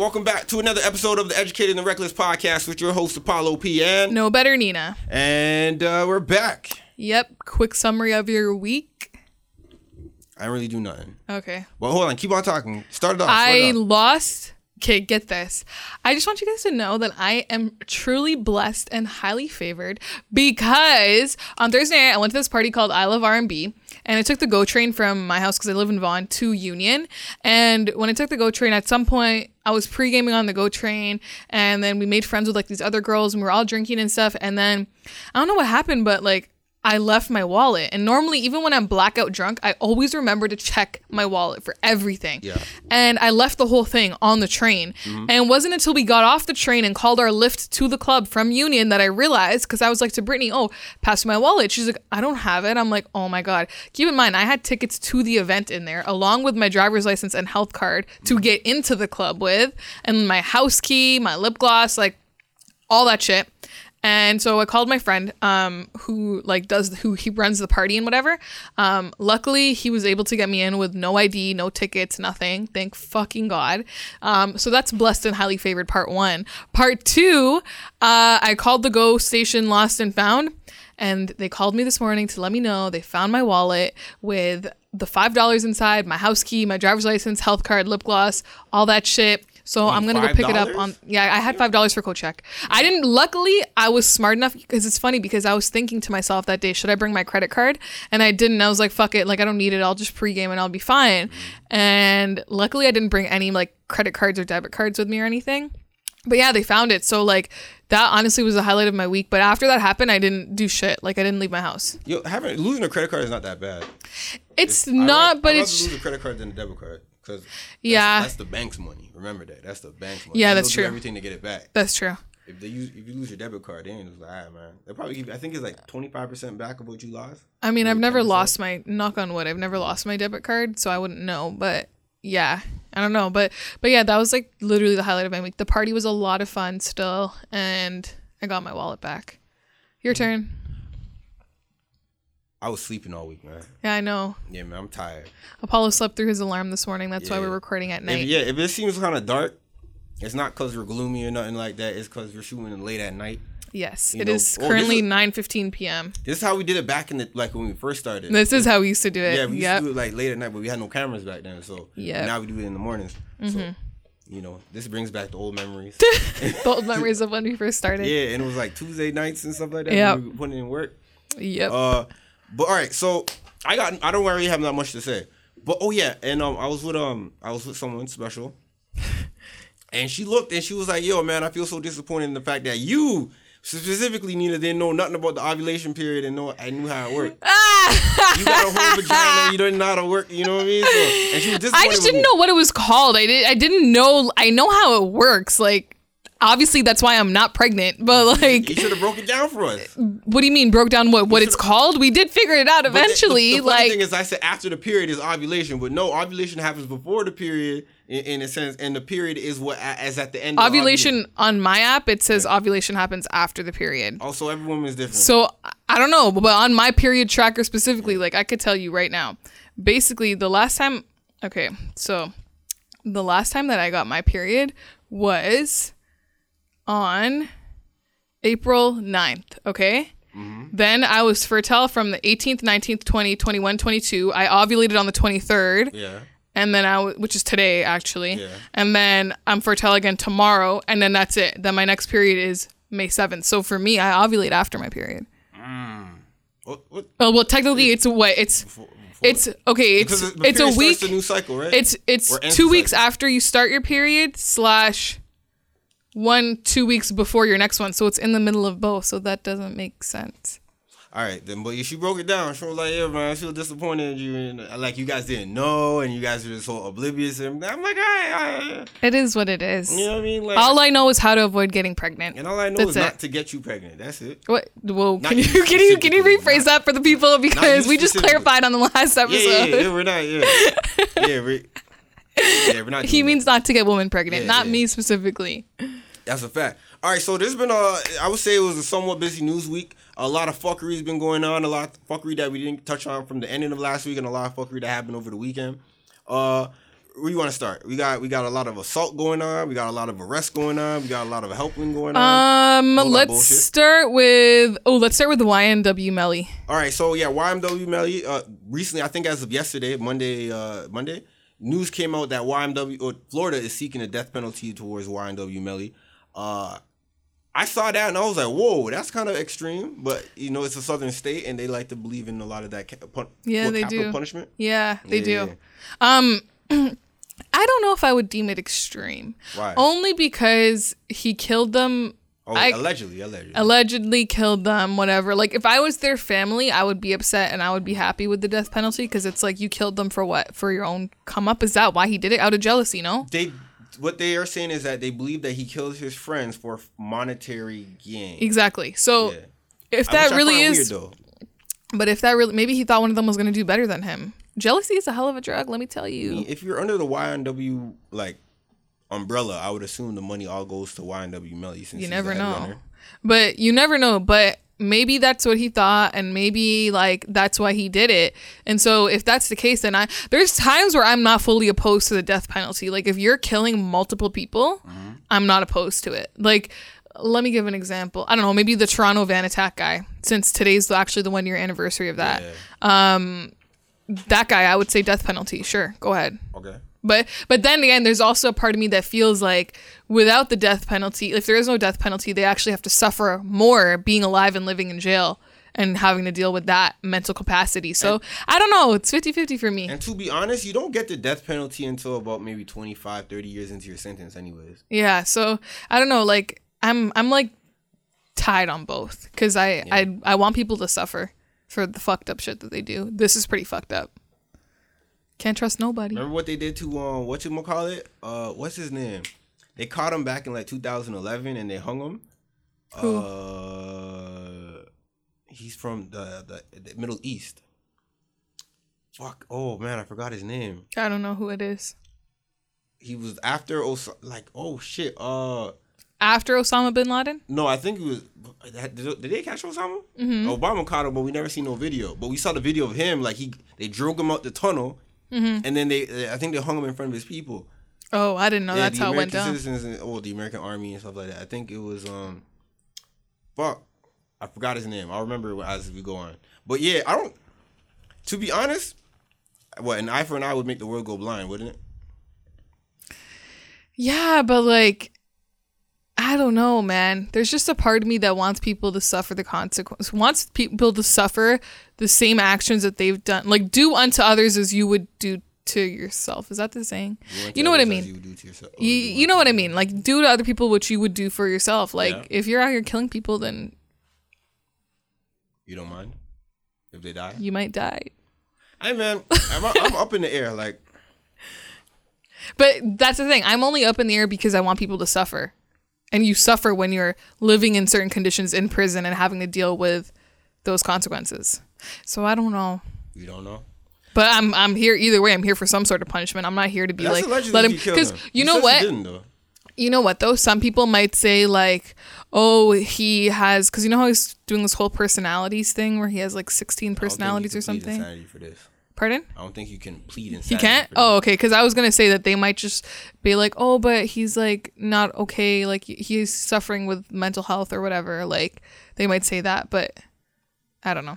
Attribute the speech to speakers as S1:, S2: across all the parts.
S1: Welcome back to another episode of the Educated and the Reckless podcast with your host Apollo P. And,
S2: No better, Nina.
S1: and uh, we're back.
S2: Yep. Quick summary of your week.
S1: I don't really do nothing.
S2: Okay.
S1: Well, hold on. Keep on talking. Start it off. Start
S2: I
S1: it off.
S2: lost. Okay, get this. I just want you guys to know that I am truly blessed and highly favored because on Thursday night I went to this party called I Love R&B and I took the GO train from my house because I live in Vaughan to Union. And when I took the GO train, at some point I was pre-gaming on the GO train and then we made friends with like these other girls and we were all drinking and stuff. And then I don't know what happened, but like I left my wallet. And normally, even when I'm blackout drunk, I always remember to check my wallet for everything.
S1: Yeah.
S2: And I left the whole thing on the train. Mm-hmm. And it wasn't until we got off the train and called our lift to the club from Union that I realized, because I was like to Brittany, oh, pass my wallet. She's like, I don't have it. I'm like, oh my God. Keep in mind, I had tickets to the event in there, along with my driver's license and health card to mm-hmm. get into the club with, and my house key, my lip gloss, like all that shit. And so I called my friend, um, who like does who he runs the party and whatever. Um, luckily he was able to get me in with no ID, no tickets, nothing. Thank fucking God. Um, so that's blessed and highly favored part one. Part two, uh, I called the Go station lost and found, and they called me this morning to let me know they found my wallet with the five dollars inside, my house key, my driver's license, health card, lip gloss, all that shit. So I'm gonna go pick it up on. Yeah, I had five dollars for co-check. I didn't. Luckily, I was smart enough because it's funny because I was thinking to myself that day, should I bring my credit card? And I didn't. I was like, fuck it. Like I don't need it. I'll just pregame and I'll be fine. And luckily, I didn't bring any like credit cards or debit cards with me or anything. But yeah, they found it. So like that honestly was the highlight of my week. But after that happened, I didn't do shit. Like I didn't leave my house.
S1: Yo, having losing a credit card is not that bad.
S2: It's
S1: I'd
S2: not,
S1: rather-
S2: but
S1: I'd
S2: it's
S1: rather lose a credit card than a debit card because
S2: Yeah.
S1: that's the bank's money. Remember that. That's the bank's money.
S2: Yeah,
S1: And
S2: that's true.
S1: Everything to get it back.
S2: that's true.
S1: If they use, if you lose your debit card, then it's like, all right, man. They probably give. you- I think it's like twenty five percent back of what you lost.
S2: I mean, I've never
S1: 10%.
S2: lost my knock on wood. I've never lost my debit card, so I wouldn't know. But yeah, I don't know. But but yeah, that was like literally the highlight of my week. The party was a lot of fun still, and I got my wallet back. Your mm. turn.
S1: I was sleeping all week, man.
S2: Yeah, I know.
S1: Yeah, man. I'm tired.
S2: Apollo slept through his alarm this morning. That's why we're recording at
S1: If,
S2: night.
S1: yeah, if it seems kind of dark, it's not because we're gloomy or nothing like that. It's because we're shooting late at night.
S2: Yes,
S1: You
S2: it
S1: know-
S2: is currently nine fifteen p.m.
S1: This is how we did it back in the like when we first started.
S2: This is how we used to do it.
S1: yeah, we used
S2: yep.
S1: to do it like late at night, but we had no cameras back then. So.
S2: Mm-hmm.
S1: now we do it in the mornings. So you know, this brings back the old memories.
S2: the old memories of when we first started.
S1: yeah, and it was like Tuesday nights and stuff like that. Yeah, We were putting in work.
S2: Yep.
S1: Uh, but all right, so I got I don't really have that much to say. But oh yeah, and um, I was with um, I was with someone special, and she looked and she was like, "Yo, man, I feel so disappointed in the fact that you." Specifically, Nina didn't know nothing about the ovulation period and know I knew how it worked. You got a whole vagina, you didn't know how to work. You know what I mean? So, and she was disappointed.
S2: I just didn't know what it was called. I did. I didn't know. I know how it works. Like, obviously, that's why I'm not pregnant. But like,
S1: You should have broke it down for us.
S2: what do you mean broke down what what it's called? We did figure it out
S1: the-
S2: eventually.
S1: the, the, funny
S2: like,
S1: thing is, I said after the period is ovulation, but no, ovulation happens before the period in, in a sense, and the period is what as at the end. of
S2: ovulation on my app, it says ovulation happens after the period.
S1: Oh, also, every woman is different.
S2: So I don't know, but on my period tracker specifically, like I could tell you right now, basically the last time. Okay, so the last time that I got my period was on April 9th. Okay. Mm-hmm. Then I was fertile from the 18th, 19th, 20, 21, 22. I ovulated on the 23rd
S1: yeah,
S2: and then I, w- which is today actually,
S1: Yeah.
S2: and then I'm fertile again tomorrow, and then that's it. Then my next period is May 7th. So for me, I ovulate after my period. Mm.
S1: what, what,
S2: Oh well, technically it's what it's
S1: before- before-
S2: it's okay. It's it's a week.
S1: a new cycle, right?
S2: It's it's two weeks
S1: cycle.
S2: after you start your period slash one two weeks before your next one. So it's in the middle of both. So that doesn't make sense.
S1: All right, then, but she broke it down. She was like, "Yeah, man, I feel disappointed in you, and uh, like you guys didn't know, and you guys were just so oblivious." And I'm like, "All right, all right."
S2: It is what it is.
S1: you know what I mean? Like,
S2: All I know is how to avoid getting pregnant.
S1: and all I know
S2: That's
S1: is
S2: it.
S1: not to get you pregnant. That's it.
S2: What? Well,
S1: Not
S2: can you
S1: you
S2: can you can you rephrase
S1: not-
S2: that for the people because we just clarified on the last episode.
S1: Yeah, yeah, yeah, we're not. Yeah, yeah, we're, yeah, we're not.
S2: he means not to get women pregnant,
S1: Yeah,
S2: not me specifically.
S1: That's a fact. All right, so there's been a, I would say it was a somewhat busy news week. A lot of fuckery's been going on. A lot of fuckery that we didn't touch on from the ending of last week, and a lot of fuckery that happened over the weekend. Uh, where you want to start? We got we got a lot of assault going on. We got a lot of arrests going on. We got a lot of helping going on.
S2: Um,
S1: All
S2: let's start with oh, let's start with the YNW Melly.
S1: All right, so yeah, YNW Melly. Uh, recently, I think as of yesterday, Monday, uh, Monday, news came out that YNW or Florida is seeking a death penalty towards YNW Melly. Uh, I saw that and I was like, whoa, that's kind of extreme. But you know, it's a southern state and they like to believe in a lot of that ca- pun-
S2: Yeah, they do.
S1: punishment.
S2: Yeah, they
S1: Yeah.
S2: do. Um, I don't know if I would deem it extreme.
S1: Why?
S2: Only because he killed them.
S1: Oh,
S2: I-
S1: allegedly, allegedly.
S2: allegedly killed them, whatever. Like, if I was their family, I would be upset and I would be happy with the death penalty because it's like you killed them for what? For your own come up? Is that why he did it? Out of jealousy, no?
S1: they what they are saying is that they believe that he killed his friends for monetary gain.
S2: Exactly. So,
S1: Yeah.
S2: if
S1: I-
S2: that
S1: I
S2: really is,
S1: weird,
S2: but if that really, maybe he thought one of them was going to do better than him. Jealousy is a hell of a drug, let me tell you.
S1: if you're under the YNW like umbrella, I would assume the money all goes to YNW Melly since
S2: You never know.
S1: headliner.
S2: But you never know. But maybe that's what he thought, and maybe like that's why he did it. And so if that's the case, then I there's times where I'm not fully opposed to the death penalty. Like if you're killing multiple people,
S1: Mm-hmm.
S2: I'm not opposed to it. Like let me give an example. I don't know, maybe the Toronto van attack guy, since today's actually the one year anniversary of that. Um that guy, I would say death penalty. Sure, go ahead.
S1: Okay.
S2: But but then again, there's also a part of me that feels like without the death penalty, if there is no death penalty, they actually have to suffer more being alive and living in jail and having to deal with that mental capacity. So I don't know. It's 50-50 for me.
S1: And to be honest, you don't get the death penalty until about maybe 25, 30 years into your sentence, anyways.
S2: Yeah. So I don't know. Like I'm I'm like tied on both because I I I want people to suffer for the fucked up shit that they do. This is pretty fucked up. Can't trust nobody.
S1: Remember what they did to um what you call it? Uh, what's his name? They caught him back in like 2011 and they hung him.
S2: Who?
S1: Uh, he's from the, the the Middle East. Fuck. Oh man, I forgot his name.
S2: I don't know who it is.
S1: He was after Os- like oh shit. Uh,
S2: After Osama bin Laden.
S1: no, I think it was. Did, did they catch Osama? Obama caught him, but we never seen no video. But we saw the video of him. Like he, they drove him out the tunnel, and then they, I think they hung him in front of his people.
S2: Oh, I didn't know that's
S1: the
S2: how it went
S1: American
S2: down.
S1: citizens and oh, the American Army and stuff like that. I think it was um, fuck, I forgot his name. I'll remember as we go on. But yeah, I don't. To be honest, what an eye for an eye would make the world go blind, wouldn't it?
S2: Yeah, but like, I don't know, man. There's just a part of me that wants people to suffer the consequence, wants people to suffer the same actions that they've done. Like, do unto others as you would do to yourself. Is that the saying?
S1: want
S2: You know what I mean?
S1: You, do to yourself.
S2: Oh, you, you know what I mean? Like, do to other people what you would do for yourself. Like,
S1: Yeah.
S2: if you're out here killing people, then
S1: You don't mind if they die?
S2: you might die.
S1: Hey man, I'm, I'm up in the air. Like
S2: But that's the thing. I'm only up in the air because I want people to suffer. And you suffer when you're living in certain conditions in prison and having to deal with those consequences. So I don't know.
S1: you don't know.
S2: But I'm I'm here either way. I'm here for some sort of punishment. I'm not here to be
S1: That's
S2: like let him because you know what
S1: though.
S2: you know what though some people might say like oh he has because you know how he's doing this whole personalities thing where he has like 16
S1: I don't think you
S2: personalities or something.
S1: for this.
S2: Pardon?
S1: I don't think you can plead
S2: He
S1: insanity.
S2: can't. Oh, okay. Because I was gonna say that they might just be like, oh, but he's like not okay. Like he's suffering with mental health or whatever. Like they might say that, but I don't know.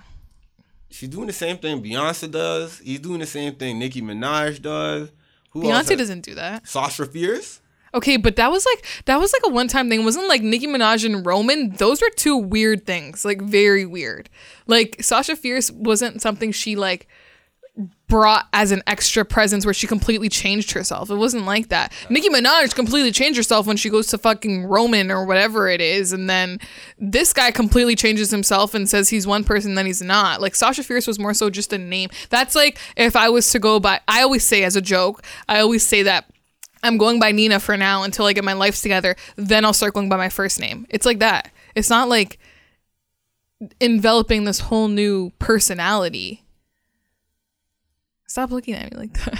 S1: She's doing the same thing Beyonce does. He's doing the same thing Nicki Minaj does. Who
S2: Beyonce
S1: has-
S2: doesn't do that.
S1: Sasha Fierce.
S2: Okay, but that was like that was like a one time thing. It Wasn't like Nicki Minaj and Roman? Those were two weird things. Like very weird. Like Sasha Fierce wasn't something she like brought as an extra presence where she completely changed herself. It wasn't like that. Nicki Minaj completely changed herself when she goes to fucking Roman or whatever it is, and then this guy completely changes himself and says he's one person, then he's not. Like Sasha Fierce was more so just a name. That's like if I was to go by. I always say as a joke. I always say that. I'm going by Nina for now until I get my life together. Then I'll start going by my first name. It's like that. It's not like enveloping this whole new personality. Stop looking at me like that.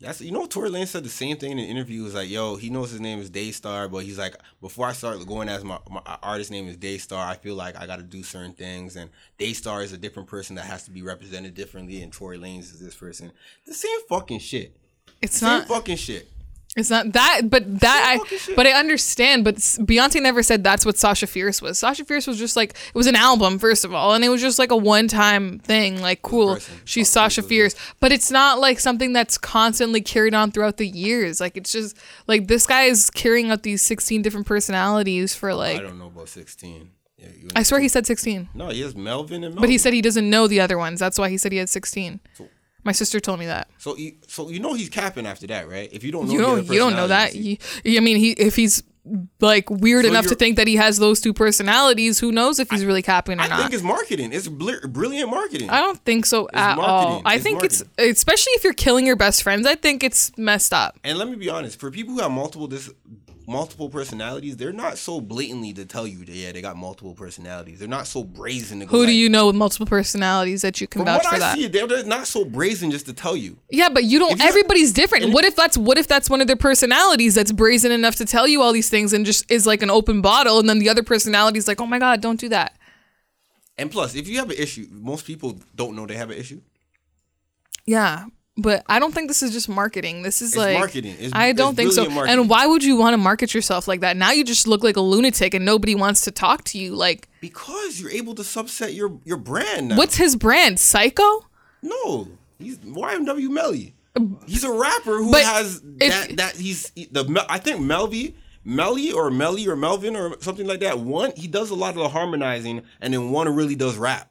S1: That's you know Tory Lanez said the same thing in an interview. He was like, "Yo, he knows his name is Daystar, but he's like, before I start going as my, my artist name is Daystar, I feel like I got to do certain things, and Daystar is a different person that has to be represented differently, and Tory Lanez is this person. The same fucking shit.
S2: It's not
S1: Same
S2: not.
S1: fucking shit.
S2: It's not that, but that I, but I understand. But Beyonce never said that's what Sasha Fierce was. Sasha Fierce was just like it was an album, first of all, and it was just like a one-time thing. Like, cool, she's
S1: Sasha
S2: Sasha
S1: Fierce
S2: Fierce, but it's not like something that's constantly carried on throughout the years. Like, it's just like this guy is carrying out these sixteen different personalities for like.
S1: I don't know about sixteen. Yeah,
S2: I swear he said sixteen,
S1: no, he has Melvin and Melvin.
S2: but he said he doesn't know the other ones. That's why he said he had sixteen. My sister told me that.
S1: so. You, so you know he's capping after that, right? If you don't know,
S2: you don't you don't know that He- I mean he if he's like weird
S1: So
S2: enough to think that he has those two personalities who knows if he's really capping or
S1: I
S2: not I
S1: think it's marketing. It's bl- brilliant marketing.
S2: I don't think so at all. I
S1: It's
S2: think it's especially if you're killing your best friends I think it's messed up
S1: and let me be honest, for people who have multiple dis- multiple personalities, they're not so blatantly to tell you that yeah they got multiple personalities. They're not so brazen to go.
S2: who do
S1: like-
S2: you know with multiple personalities that you can vouch for
S1: I
S2: that
S1: see, they're, they're not so brazen just to tell you.
S2: yeah but you don't everybody's different what if that's what if that's one of their personalities that's brazen enough to tell you all these things and just is like an open bottle and then the other personality is like oh my god don't do that
S1: And plus, if you have an issue, most people don't know they have an issue.
S2: Yeah, but I don't think this is just marketing. This is
S1: It's
S2: like
S1: marketing. It's-
S2: I don't
S1: it's
S2: think so.
S1: marketing.
S2: And why would you want to market yourself like that? Now you just look like a lunatic, and nobody wants to talk to you. Like,
S1: Because you're able to subset your your brand now.
S2: what's his brand? Psycho?
S1: No, he's YNW Melly. He's a rapper who
S2: But
S1: has
S2: if-
S1: that. That he's the. Mel- I think Melvy, Melly or Melly or Melvin or something like that. One, he does a lot of the harmonizing, and then one really does rap.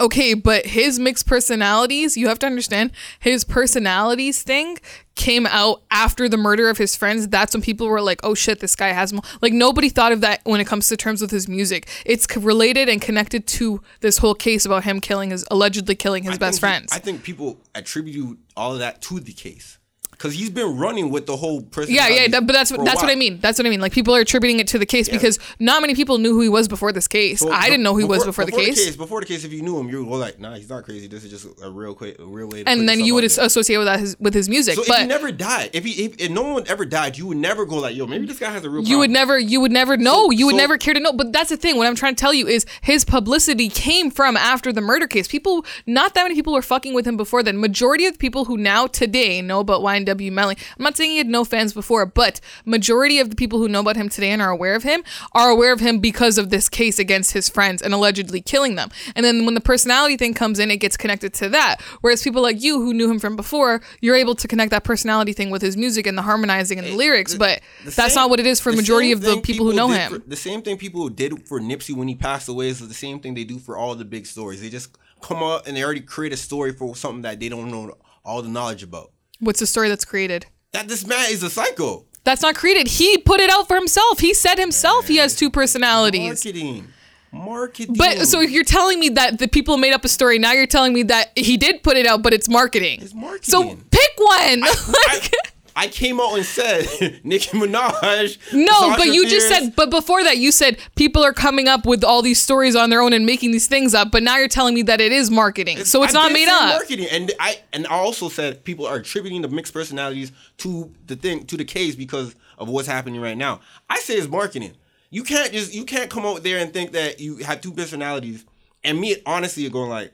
S2: Okay, but his mixed personalities, you have to understand, his personalities thing came out after the murder of his friends. That's when people were like, "Oh shit, this guy has mo-. like nobody thought of that when it comes to terms with his music. It's related and connected to this whole case about him killing his allegedly killing his
S1: I
S2: best
S1: think he-
S2: friends.
S1: I think people attribute all of that to the case because he's been running with the whole person.
S2: Yeah, yeah, that, but that's what that's what I mean. That's what I mean. Like people are attributing it to the case because not many people knew who he was before this case.
S1: So,
S2: I didn't know who he was before, the case.
S1: Before the case, if you knew him, you were like, "Nah, he's not crazy. This is just a real, quick, a real way." To
S2: And then you would associate with that his, with his music.
S1: So if he never died, if he if, if no one ever died, you would never go like, "Yo, maybe this guy has a real."
S2: you would never you would never know. you would
S1: so-
S2: never care to know. But that's the thing. What I'm trying to tell you is his publicity came from after the murder case. People not that many people were fucking with him before then. Majority of the people who now today know about YNW Melly. I'm not saying he had no fans before, but majority of the people who know about him today and are aware of him are aware of him because of this case against his friends and allegedly killing them. And then when the personality thing comes in, it gets connected to that. Whereas people like you who knew him from before, you're able to connect that personality thing with his music and the harmonizing and the lyrics. But
S1: The
S2: that's
S1: same-
S2: not what it is for
S1: the
S2: majority of the
S1: thing
S2: people who know him.
S1: for- the same thing people did for Nipsey when he passed away is the same thing they do for all the big stories. They just come up and they already create a story for something that they don't know all the knowledge about.
S2: What's the story that's created?
S1: That this man is a psycho.
S2: That's not created. He put it out for himself. He said himself he has two personalities.
S1: Marketing, marketing.
S2: But so you're telling me that the people made up a story, now you're telling me that he did put it out, but it's marketing.
S1: It's marketing.
S2: So pick one.
S1: I,
S2: Like-
S1: I came out and said Nicki Minaj.
S2: no, but you just said. But before that, you said people are coming up with all these stories on their own and making these things up. But now you're telling me that it is marketing. so it's
S1: I
S2: not made up.
S1: Marketing, and I and I also said people are attributing the mixed personalities to the thing to the case because of what's happening right now. I say it's marketing. You can't just you can't come out there and think that you have two personalities, and me honestly are going like,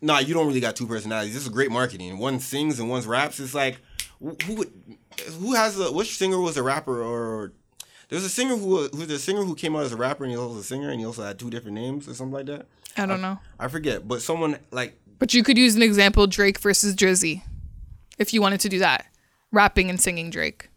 S1: nah, you don't really got two personalities. This is great marketing. One sings and one's raps. It's like who who would who has a which singer was a rapper or. There's a singer who who's a singer who came out as a rapper and he was a singer and he also had two different names or something like that.
S2: I don't know.
S1: I forget, but someone like
S2: But you could use an example: Drake versus Drizzy, if you wanted to do that, rapping and singing Drake.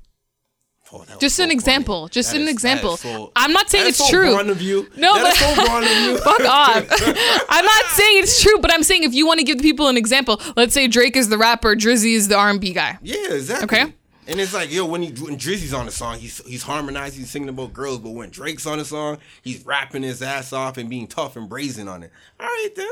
S1: Oh,
S2: Just
S1: so
S2: an
S1: funny.
S2: example. Just
S1: That
S2: an
S1: is-
S2: example.
S1: so-
S2: I'm not saying it's
S1: so
S2: true.
S1: Of you.
S2: No,
S1: That
S2: but
S1: so of you.
S2: fuck off. I'm not saying it's true, but I'm saying if you want to give people an example, let's say Drake is the rapper, Drizzy is the R&B guy.
S1: Yeah, exactly.
S2: Okay.
S1: And it's like, yo, when he when Drizzy's on the song, he's he's harmonizing, he's singing about girls, but when Drake's on the song, he's rapping his ass off and being tough and brazen on it. All right then.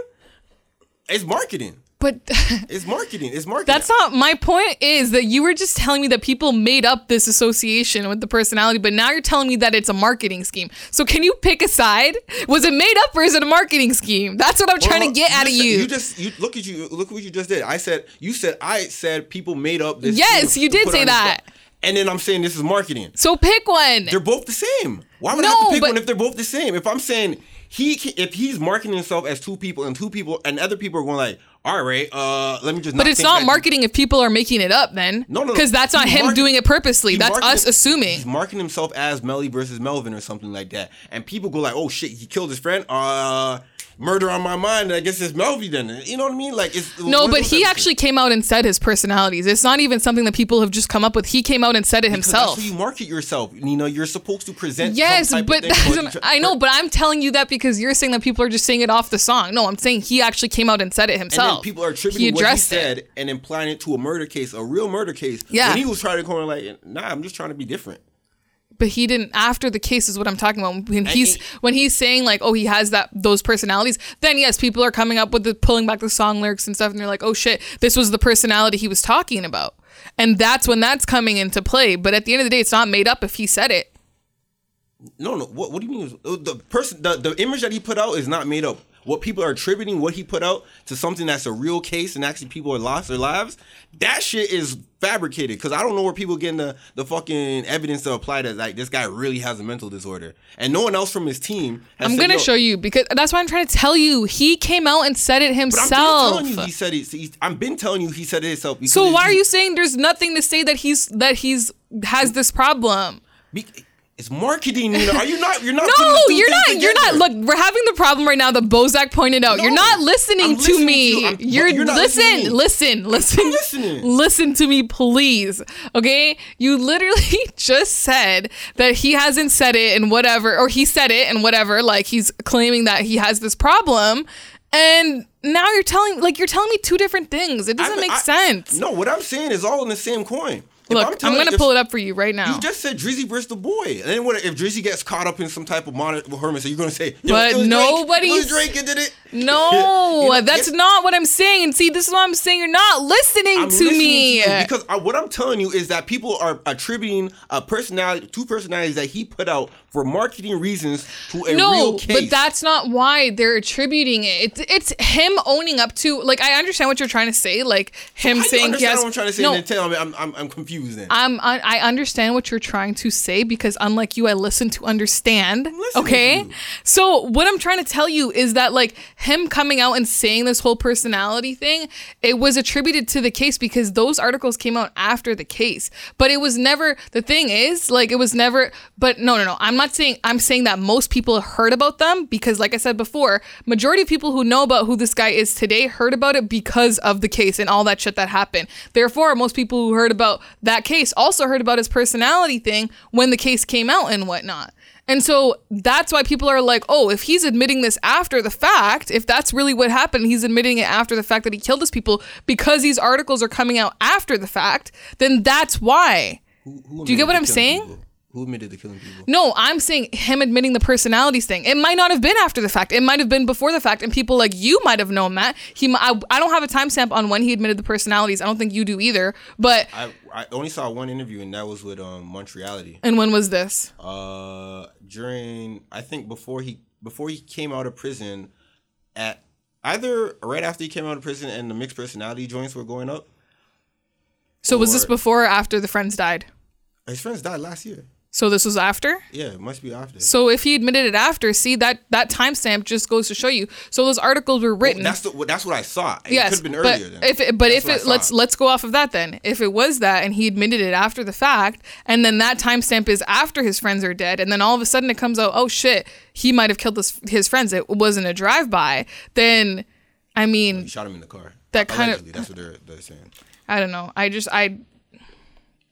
S1: It's marketing.
S2: But
S1: It's marketing. It's marketing.
S2: that's not my point. Is that you were just telling me that people made up this association with the personality, but now you're telling me that it's a marketing scheme. So can you pick a side? Was it made up or is it a marketing scheme? That's what I'm trying
S1: Well,
S2: to get out of you.
S1: You just you look at you look what you just did. I said you said I said people made up this.
S2: Yes, you did say that.
S1: And then I'm saying this is marketing.
S2: so pick one.
S1: They're both the same. Why would I have to pick
S2: but-
S1: one if they're both the same? If I'm saying he, if he's marketing himself as two people and two people and other people are going like, all right, uh, let me just.
S2: But it's not marketing if people are making it up then.
S1: No, no, no.
S2: Because that's not him
S1: market-
S2: doing it purposely. That's us assuming.
S1: He's marketing himself as Melly versus Melvin or something like that, and people go like, "Oh shit, he killed his friend." Uh, murder on my mind. I guess it's Melvy then. You know what I mean? Like it's
S2: No, but he actually came out and said his personalities. It's not even something that people have just come up with. He came out and said it
S1: Because
S2: himself.
S1: That's how you market yourself. You know, you're supposed to present.
S2: Yes, but
S1: of thing,
S2: that's,
S1: you try-
S2: I know, but I'm telling you that because you're saying that people are just saying it off the song. No, I'm saying he actually came out and said it
S1: And
S2: himself.
S1: then people are
S2: he
S1: attributing what he said
S2: it.
S1: and implying it to a murder case, a real murder case.
S2: Yeah.
S1: And he was trying to come like, nah, I'm just trying to be different.
S2: But he didn't after the case is what I'm talking about. When he's when he's saying like, oh, he has that those personalities, then yes, people are coming up with the pulling back the song lyrics and stuff, and they're like, oh shit, this was the personality he was talking about. And that's when that's coming into play. But at the end of the day, it's not made up if he said it.
S1: No, no. What, what do you mean? The person, the, the image that he put out is not made up. What people are attributing what he put out to something that's a real case and actually people have lost their lives, that shit is fabricated. Because I don't know where people getting the, the fucking evidence to apply that like this guy really has a mental disorder, and no one else from his team. Has
S2: I'm gonna
S1: "Yo,
S2: show you because that's why I'm trying to tell you. He came out and said it
S1: But I'm
S2: himself.
S1: telling you he said it. See, I've been telling you he said it himself.
S2: So why are you saying there's nothing to say that he's that he's has this problem?
S1: Be- It's marketing. You know, are you not? You're not.
S2: No,
S1: putting the two
S2: you're not.
S1: things
S2: You're not. Look, we're having the problem right now that Bozak pointed out. you're not listening
S1: I'm
S2: to me.
S1: to you. I'm-
S2: you're,
S1: you're not
S2: listen,
S1: listening
S2: listen, listen,
S1: listening.
S2: Listen to me, please. Okay, you literally just said that he hasn't said it and whatever, or he said it and whatever. Like he's claiming that he has this problem, and now you're telling like you're telling me two different things. It doesn't
S1: I-
S2: make
S1: I-
S2: sense.
S1: No, what I'm saying is all in the same coin. If
S2: Look, I'm,
S1: telling-
S2: gonna pull it up for you right now.
S1: You just said Drizzy versus the boy, and then what if Drizzy gets caught up in some type of with Herman? So you're gonna say,
S2: But
S1: was Drake, Drake did it.
S2: no,
S1: You know,
S2: that's not what I'm saying. See, this is what I'm saying. You're not listening
S1: I'm
S2: to
S1: listening
S2: me.
S1: to because I, what I'm telling you is that people are attributing a personality, two personalities that he put out for marketing reasons to a
S2: no,
S1: real case.
S2: but that's not why they're attributing it. It's it's him owning up to like I understand what you're trying to say, like him saying
S1: understand what I'm trying to say,
S2: no,
S1: and tell I'm, I'm, I'm confused.
S2: I'm I, I understand what you're trying to say because unlike you, I listen to understand.
S1: listening
S2: Okay,
S1: to
S2: so what I'm trying to tell you is that like him coming out and saying this whole personality thing, it was attributed to the case because those articles came out after the case. But it was never the thing is like it was never. But no, no, no. I'm not saying I'm saying that most people heard about them because, like I said before, majority of people who know about who this guy is today heard about it because of the case and all that shit that happened. Therefore, most people who heard about that case also heard about his personality thing when the case came out and whatnot. And so that's why people are like, oh, if he's admitting this after the fact, if that's really what happened, he's admitting it after the fact that he killed his people because these articles are coming out after the fact, then that's why.
S1: Who- who
S2: Do you get what I'm saying?
S1: people? Who admitted to killing people?
S2: No, I'm saying him admitting the personalities thing. It might not have been after the fact. It might have been before the fact, and people like you might have known that. He, I, I don't have a timestamp on when he admitted the personalities. I don't think you do either. But
S1: I I only saw one interview, and that was with um Montreality.
S2: and when was this?
S1: Uh, during I think before he before he came out of prison, at either right after he came out of prison and the mixed personality joints were going up.
S2: So was this before or after the friends died?
S1: His friends died last year.
S2: So this was after.
S1: Yeah, it must be after.
S2: So if he admitted it after, see that that timestamp just goes to show you. So those articles were written.
S1: That's the that's what I saw. It
S2: yes,
S1: could have been
S2: but
S1: earlier. then.
S2: if it, but
S1: That's
S2: if it let's let's go off of that then. If it was that and he admitted it after the fact, and then that timestamp is after his friends are dead, and then all of a sudden it comes out, oh shit, he might have killed his his friends. It wasn't a drive by. Then, I mean,
S1: he shot him in the car.
S2: That kind of-
S1: that's what they're they're saying.
S2: I don't know. I just I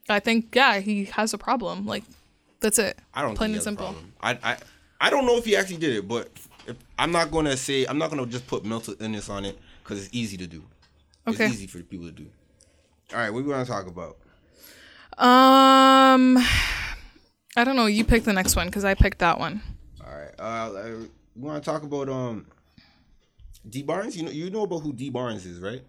S2: I think yeah, he has a problem. Like that's it.
S1: I don't
S2: plain
S1: think
S2: and simple.
S1: I, I I don't know if he actually did it, but if, I'm not gonna say I'm not gonna just put mental illness on it because it's easy to do.
S2: Okay.
S1: It's easy for people to do. All right, what we want to talk about?
S2: Um, I don't know. You pick the next one because I picked that one.
S1: All right, uh, we want to talk about um Dee Barnes. You know you know about who Dee Barnes is, right?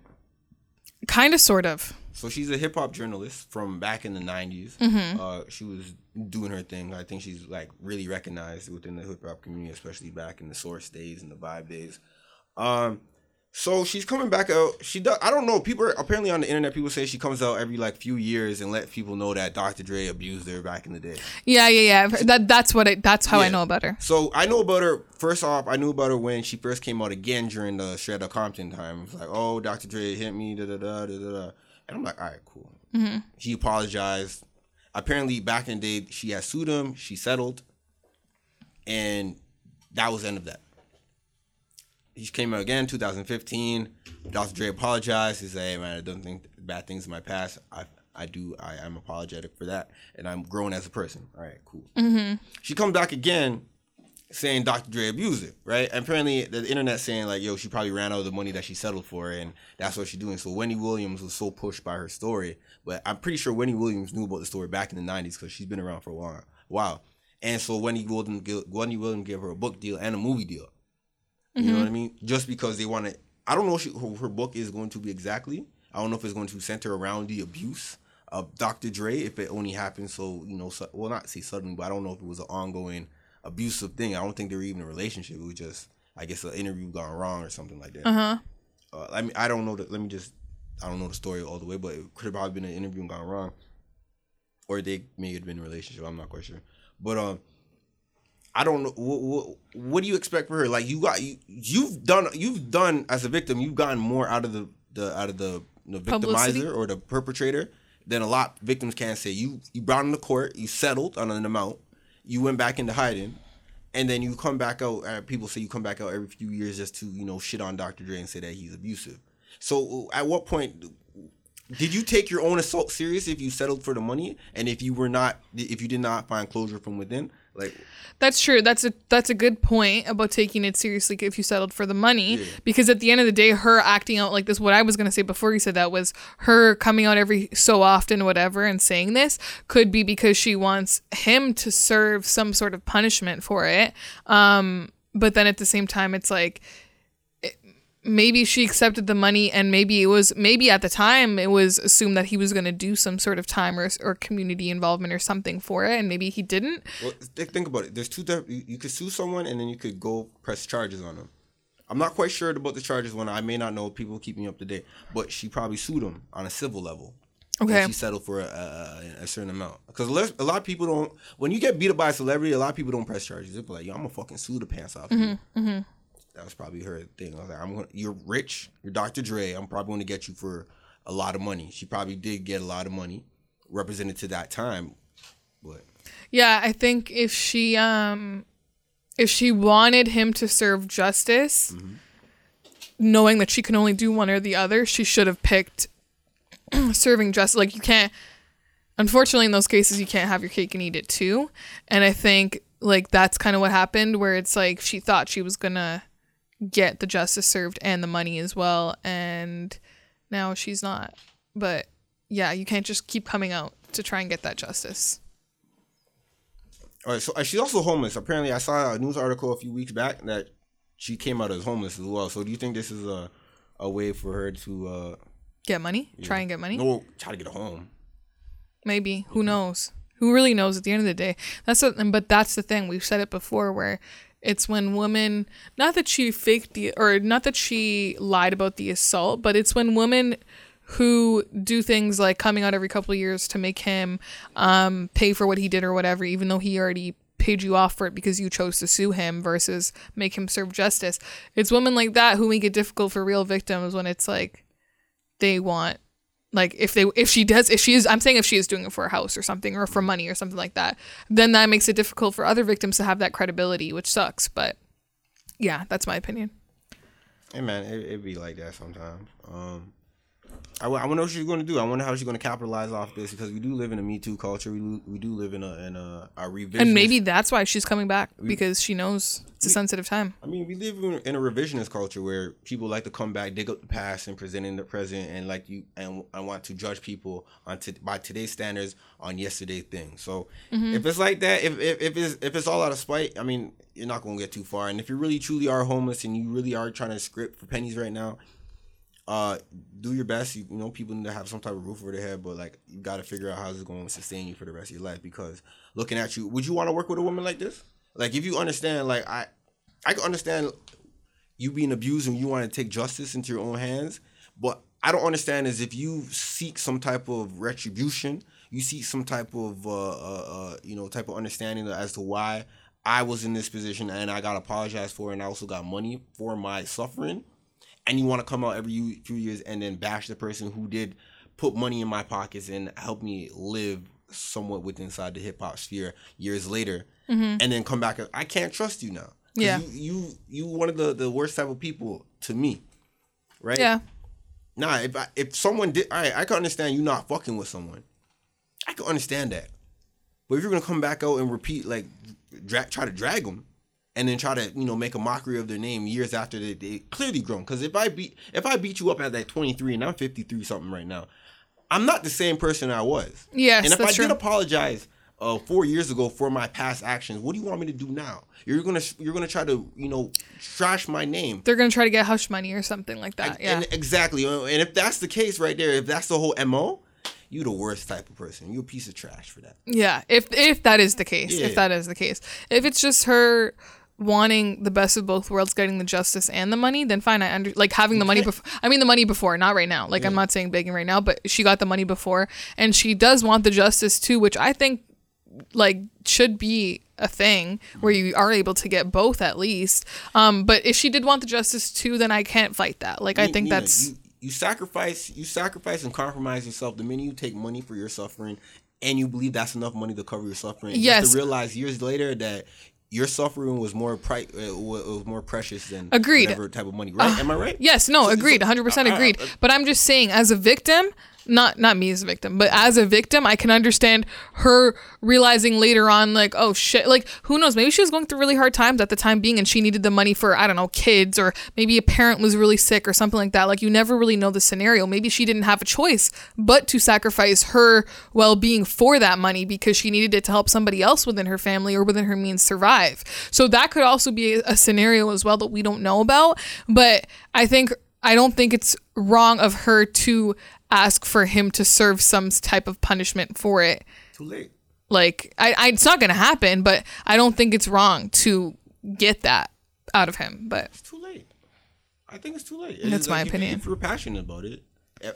S2: Kind of, sort of.
S1: So she's a hip hop journalist from back in the 90s.
S2: Mm-hmm.
S1: Uh, she was doing her thing. I think she's like really recognized within the hip hop community, especially back in the Source days and the Vibe days. Um, So she's coming back out. She does. I don't know. People are, apparently on the internet. People say she comes out every like few years and let people know that Dr. Dre abused her back in the day.
S2: Yeah, yeah, yeah. That that's what it. That's how I know about her.
S1: So I know about her. First off, I knew about her when she first came out again during the Straight Outta Compton time. It was like, oh, Dr. Dre hit me, da da da da da. And I'm like, all right, cool. Mm-hmm. He apologized. Apparently, back in the day, she had sued him. She settled, and that was the end of that. He came out again, 2015. Dr. Dre apologized. He said, "Hey man, I don't think bad things in my past. I I do. I am apologetic for that, and I'm growing as a person. All right, cool." Mm-hmm. She comes back again, saying Dr. Dre abused it, right? And apparently, the internet saying like, "Yo, she probably ran out of the money that she settled for, and that's what she's doing." So Wendy Williams was so pushed by her story, but I'm pretty sure Wendy Williams knew about the story back in the '90s because she's been around for a while. Wow. And so Wendy Williams, Wendy Williams gave her a book deal and a movie deal. You know what I mean? Just because they want to. I don't know what she, her, her book is going to be exactly. I don't know if it's going to center around the abuse of Dr. Dre. If it only happened so you know, su- well, not say suddenly, but I don't know if it was an ongoing abusive thing. I don't think they were even in a relationship. It was just, I guess, an interview gone wrong or something like that.
S2: Uh huh.
S1: Uh, I mean, I don't know. The, let me just. I don't know the story all the way, but it could have probably been an interview and gone wrong, or they may have been in a relationship. I'm not quite sure, but um. I don't know. What, what, what do you expect for her? Like you got you, you've done you've done as a victim. You've gotten more out of the, the out of the, the
S2: Publicity?
S1: victimizer or the perpetrator than a lot victims can say. You you brought him to court. You settled on an amount. You went back into hiding, and then you come back out. Uh, people say you come back out every few years just to you know shit on Dr. Dre and say that he's abusive. So at what point did you take your own assault serious if you settled for the money and if you were not if you did not find closure from within? Like
S2: That's true. That's a that's a good point about taking it seriously if you settled for the money.
S1: Yeah.
S2: Because at the end of the day, her acting out like this, what I was gonna say before you said that was her coming out every so often, whatever, and saying this could be because she wants him to serve some sort of punishment for it. Um, but then at the same time, it's like maybe she accepted the money and maybe it was maybe at the time it was assumed that he was going to do some sort of time or, or community involvement or something for it and maybe he didn't
S1: Well, think about it. There's two. You, could sue someone and then you could go press charges on them. I'm not quite sure about the charges one. I may not know. People keep me up to date, but she probably sued him on a civil level.
S2: Okay.
S1: And she settled for a, a, a certain amount because a lot of people don't. When you get beat up by a celebrity, a lot of people don't press charges. They're like, "Yo, I'm gonna fucking sue the pants off you." Mm-hmm, mm-hmm. That was probably her thing. I was like, "I'm gonna. You're rich. You're Dr. Dre. I'm probably gonna get you for a lot of money." She probably did get a lot of money, represented to that time, but.
S2: Yeah, I think if she um if she wanted him to serve justice, knowing that she can only do one or the other, she should have picked serving justice. Like you can't unfortunately in those cases you can't have your cake and eat it too. And I think like that's kind of what happened where it's like she thought she was going to get the justice served and the money as well and now she's not. But yeah, you can't just keep coming out to try and get that justice.
S1: All right, so uh, she's also homeless. Apparently, I saw a news article a few weeks back that she came out as homeless as well. So, do you think this is a a way for her to uh
S2: Get money? Try and get money?
S1: no try to get a home?
S2: Maybe. Who knows? Who really knows at the end of the day? That's what, but that's the thing. We've said it before where it's when women, not that she faked the, or not that she lied about the assault, but it's when women who do things like coming out every couple of years to make him um, pay for what he did or whatever, even though he already paid you off for it because you chose to sue him versus make him serve justice. It's women like that who make it difficult for real victims when it's like they want like if they if she does if she is i'm saying if she is doing it for a house or something or for money or something like that then that makes it difficult for other victims to have that credibility which sucks but yeah that's my opinion
S1: Hey man, it, it be like that sometimes. Um, I, w- I wonder what she's going to do. I wonder how she's going to capitalize off this because we do live in a Me Too culture. We lo- we do live in a in a, a revisionist.
S2: and maybe that's why she's coming back because she knows it's a sensitive time
S1: I mean, we live in, in a revisionist culture where people like to come back, dig up the past, and present in the present, and like you and I want to judge people on to, by today's standards on yesterday's things. So mm-hmm. if it's like that, if, if if it's if it's all out of spite, I mean, you're not gonna get too far. And if you really truly are homeless and you really are trying to script for pennies right now, uh, do your best. You, know, people need to have some type of roof over their head, but like you got to figure out how it's going to sustain you for the rest of your life. Because looking at you, would you want to work with a woman like this? Like if you understand, like I, I can understand you being abused and you want to take justice into your own hands. But I don't understand is if you seek some type of retribution, you seek some type of uh, uh, uh, you know type of understanding as to why I was in this position and I got apologized for, and I also got money for my suffering. And you want to come out every few years and then bash the person who did put money in my pockets and help me live somewhat with inside the hip hop sphere years later, mm-hmm. and then come back. I can't trust you now.
S2: Yeah.
S1: you, you you one of the the worst type of people to me, right?
S2: Yeah.
S1: Nah, if I, if someone did, all right, I can understand you not fucking with someone. I can understand that. But if you're gonna come back out and repeat like, dra- try to drag them, and then try to you know make a mockery of their name years after they, they clearly grown. Because if I beat if I beat you up at that 23 and I'm 53 something right now, I'm not the same person I was.
S2: Yes,
S1: and if I
S2: true.
S1: did apologize uh, four years ago for my past actions, what do you want me to do now? You're gonna you're gonna try to you know trash my name.
S2: They're gonna try to get hush money or something like that. Yeah.
S1: And exactly. And if that's the case right there, if that's the whole MO, you the worst type of person. You a piece of trash for that.
S2: Yeah, if if that is the case,
S1: Yeah.
S2: if that is the case, if it's just her wanting the best of both worlds, getting the justice and the money, then fine. I under like having the money before. I mean, the money before, not right now. Like I'm not saying begging right now, but she got the money before, and she does want the justice too, which I think like should be a thing where you are able to get both at least. Um, but if she did want the justice too, then I can't fight that. Like I
S1: Ni-
S2: think
S1: Nina,
S2: that's
S1: you, you sacrifice you sacrifice and compromise yourself the minute you take money for your suffering and you believe that's enough money to cover your suffering. Just
S2: Yes.
S1: to realize years later that your suffering was more pri- uh, was more precious than
S2: Agreed.
S1: whatever type of money. Right? Am I right?
S2: Yes, no,
S1: So-
S2: agreed,
S1: so-
S2: 100%
S1: I- I-
S2: agreed. But I'm just saying as a victim, not not me as a victim, but as a victim, I can understand her realizing later on like, oh shit, like who knows, maybe she was going through really hard times at the time being and she needed the money for I don't know, kids or maybe a parent was really sick or something like that. Like you never really know the scenario. Maybe she didn't have a choice but to sacrifice her well-being for that money because she needed it to help somebody else within her family or within her means survive. So that could also be a scenario as well that we don't know about, but I think I don't think it's wrong of her to ask for him to serve some type of punishment for it.
S1: Too late.
S2: Like, I, I it's not gonna happen, but I don't think it's wrong to get that out of him. But
S1: It's too late. I think it's too late.
S2: That's
S1: It's
S2: my
S1: like if you-
S2: opinion.
S1: If you're passionate about it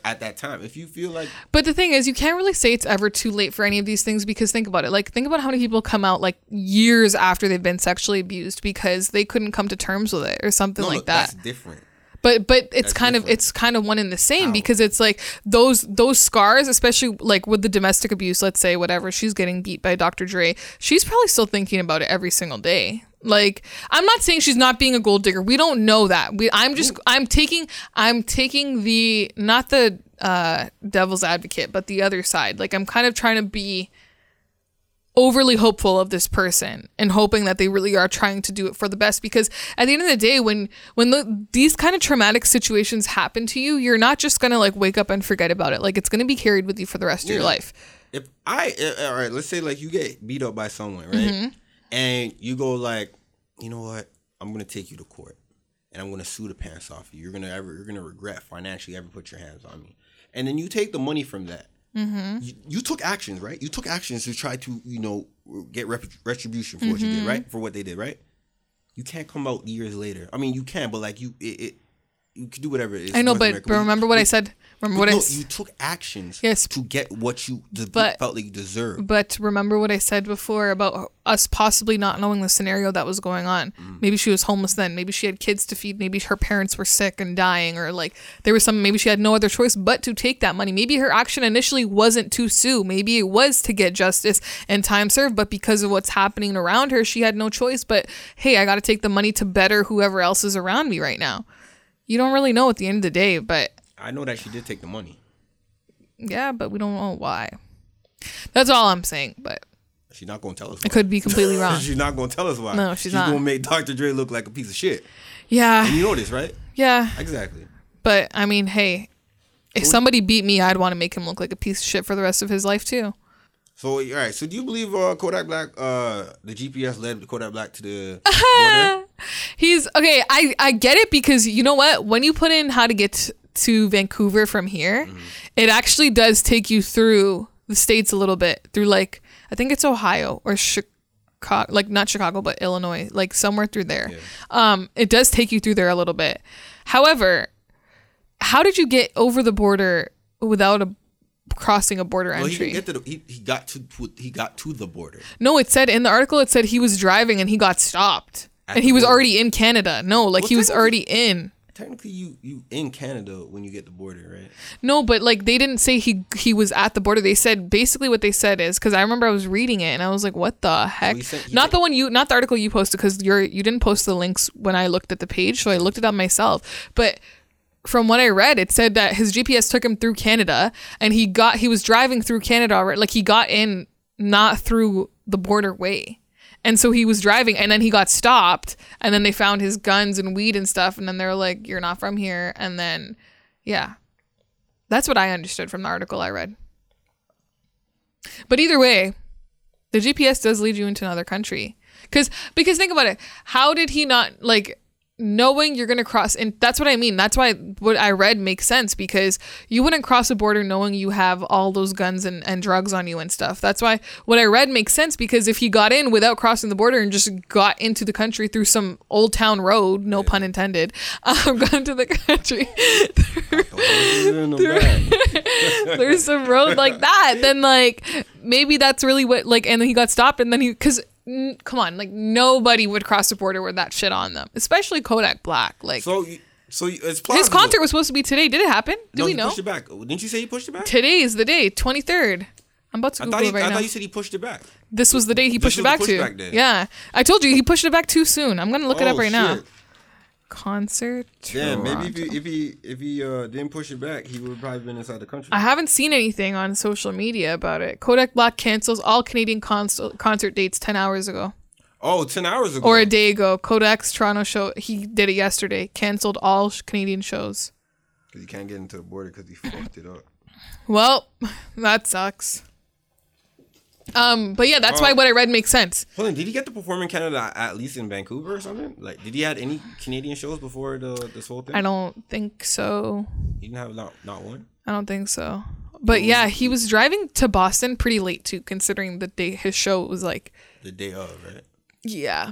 S1: at that time, if you feel like
S2: but the thing is, you can't really say it's ever too late for any of these things because think about it. Like, think about how many people come out like years after they've been sexually abused because they couldn't come to terms with it or something
S1: no,
S2: like
S1: look,
S2: that.
S1: that's different.
S2: But but it's
S1: That's
S2: kind of it's kind of one in the same because it's like those those scars especially like with the domestic abuse let's say whatever she's getting beat by dr dre she's probably still thinking about it every single day. Like i'm not saying she's not being a gold digger. We don't know that. We i'm just i'm taking i'm taking the not the uh devil's advocate but the other side. Like i'm kind of trying to be overly hopeful of this person and hoping that they really are trying to do it for the best because at the end of the day when when the, these kind of traumatic situations happen to you you're not just gonna like wake up and forget about it like it's gonna be carried with you for the rest of your life
S1: If I uh, all right, let's say like you get beat up by someone, right?
S2: Mm-hmm.
S1: And you go like, you know what? I'm gonna take you to court, and I'm gonna sue the pants off you. You're gonna ever you're gonna regret financially ever put your hands on me. And then you take the money from that.
S2: Mm-hmm.
S1: You, you took actions, right? You took actions to try to you know get rep- retribution for what you
S2: Mm-hmm.
S1: did, right? For what they did, right? You can't come out years later. I mean, you can, but like you, it, it you can do whatever it is.
S2: i know
S1: North
S2: but,
S1: America,
S2: but remember what i said remember what
S1: no,
S2: i
S1: you took actions
S2: Yes.
S1: to get what you de-
S2: But-
S1: felt like you deserved.
S2: But remember what I said before about us possibly not knowing the scenario that was going on.
S1: Mm.
S2: Maybe she was homeless then. Maybe she had kids to feed. Maybe her parents were sick and dying, or like there was some. Maybe she had no other choice but to take that money. Maybe her action initially wasn't to sue. Maybe it was to get justice and time served. But because of what's happening around her, she had no choice. But hey, I got to take the money to better whoever else is around me right now. You don't really know at the end of the day, but
S1: I know that she did take the money.
S2: yeah, but we don't know why. That's all I'm saying. But
S1: She's not gonna tell us.
S2: I could be completely wrong.
S1: she's not gonna tell us why.
S2: No, she's not.
S1: gonna make Dr. Dre look like a piece of shit.
S2: Yeah, And
S1: You know this, right?
S2: yeah.
S1: Exactly.
S2: But I mean, hey, if somebody beat me, I'd want to make him look like a piece of shit for the rest of his life too.
S1: So all right. So do you believe uh, Kodak Black, uh, the GPS led Kodak Black to the?
S2: He's okay. I I get it because you know what? When you put in how to get to Vancouver from here, it actually does take you through the states a little bit through like I think it's Ohio or Chicago, like not Chicago, but Illinois, like somewhere through there. Um, it does take you through there a little bit. However, how did you get over the border without a crossing a border
S1: Well, he
S2: entry?
S1: get the, he, he got to he got to the border.
S2: no, it said in the article it said he was driving and he got stopped.
S1: At
S2: and he was already in Canada. No, like he was already in.
S1: Technically, you you in Canada when you get the border, right?
S2: No, but like they didn't say he he was at the border. They said basically what they said is because I remember I was reading it and I was like, what the heck?
S1: he
S2: not the one you, not the article you posted because you're you didn't post the links when I looked at the page, so I looked it up myself. But from what I read, it said that his GPS took him through Canada and he got he was driving through Canada, already. like he got in not through the border way. And so he was driving and then he got stopped and then they found his guns and weed and stuff and then they're like you're not from here and then yeah. That's what I understood from the article I read. But either way, the GPS does lead you into another country. Cuz because think about it, how did he not like knowing you're going to cross and that's what I mean. That's why what I read makes sense because you wouldn't cross a border knowing you have all those guns and, and drugs on you and stuff. That's why what I read makes sense because if he got in without crossing the border and just got into the country through some old town road, no pun intended, um, got into the country
S1: the bag.
S2: there's some road like that, then like maybe that's really what like, and then he got stopped, and then he because n- come on, like nobody would cross the border with that shit on them, especially Kodak Black. Like
S1: So you- so it's
S2: his concert was supposed to be today. Did it happen? Do
S1: no,
S2: we
S1: he
S2: know?
S1: pushed it back. Didn't you say he pushed it back?
S2: Today is the day, twenty third. I'm about to
S1: I
S2: Google
S1: thought he,
S2: right
S1: I
S2: now.
S1: thought you said he pushed it back.
S2: this was the day he pushed it back to.
S1: day.
S2: Yeah, I told you he pushed it back too soon. I'm gonna look it up
S1: Oh,
S2: right now. Concert.
S1: Damn, maybe if he if he if he uh, didn't push it back, he would have probably been inside the country.
S2: I haven't seen anything on social media about it. Kodak Black cancels all Canadian cons- concert dates 10 hours ago.
S1: oh, 10 hours ago.
S2: Or a day ago. Kodak's Toronto show, he did it yesterday. Canceled all Canadian shows.
S1: Because he can't get into the border because he fucked it up.
S2: Well, that sucks. Um, but yeah, that's why what I read makes sense.
S1: Hold on, did he get to perform in Canada at least in Vancouver or something? Like, did he had any Canadian shows before the this whole thing?
S2: I don't think so.
S1: He didn't have not not one.
S2: I don't think so. But yeah, he was driving to Boston pretty late too, considering the day his show was like,
S1: The day of, right?
S2: yeah.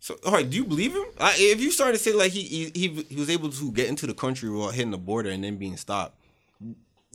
S1: So, all right, do you believe him? I, if you start to say like he, he he he was able to get into the country without hitting the border and then being stopped,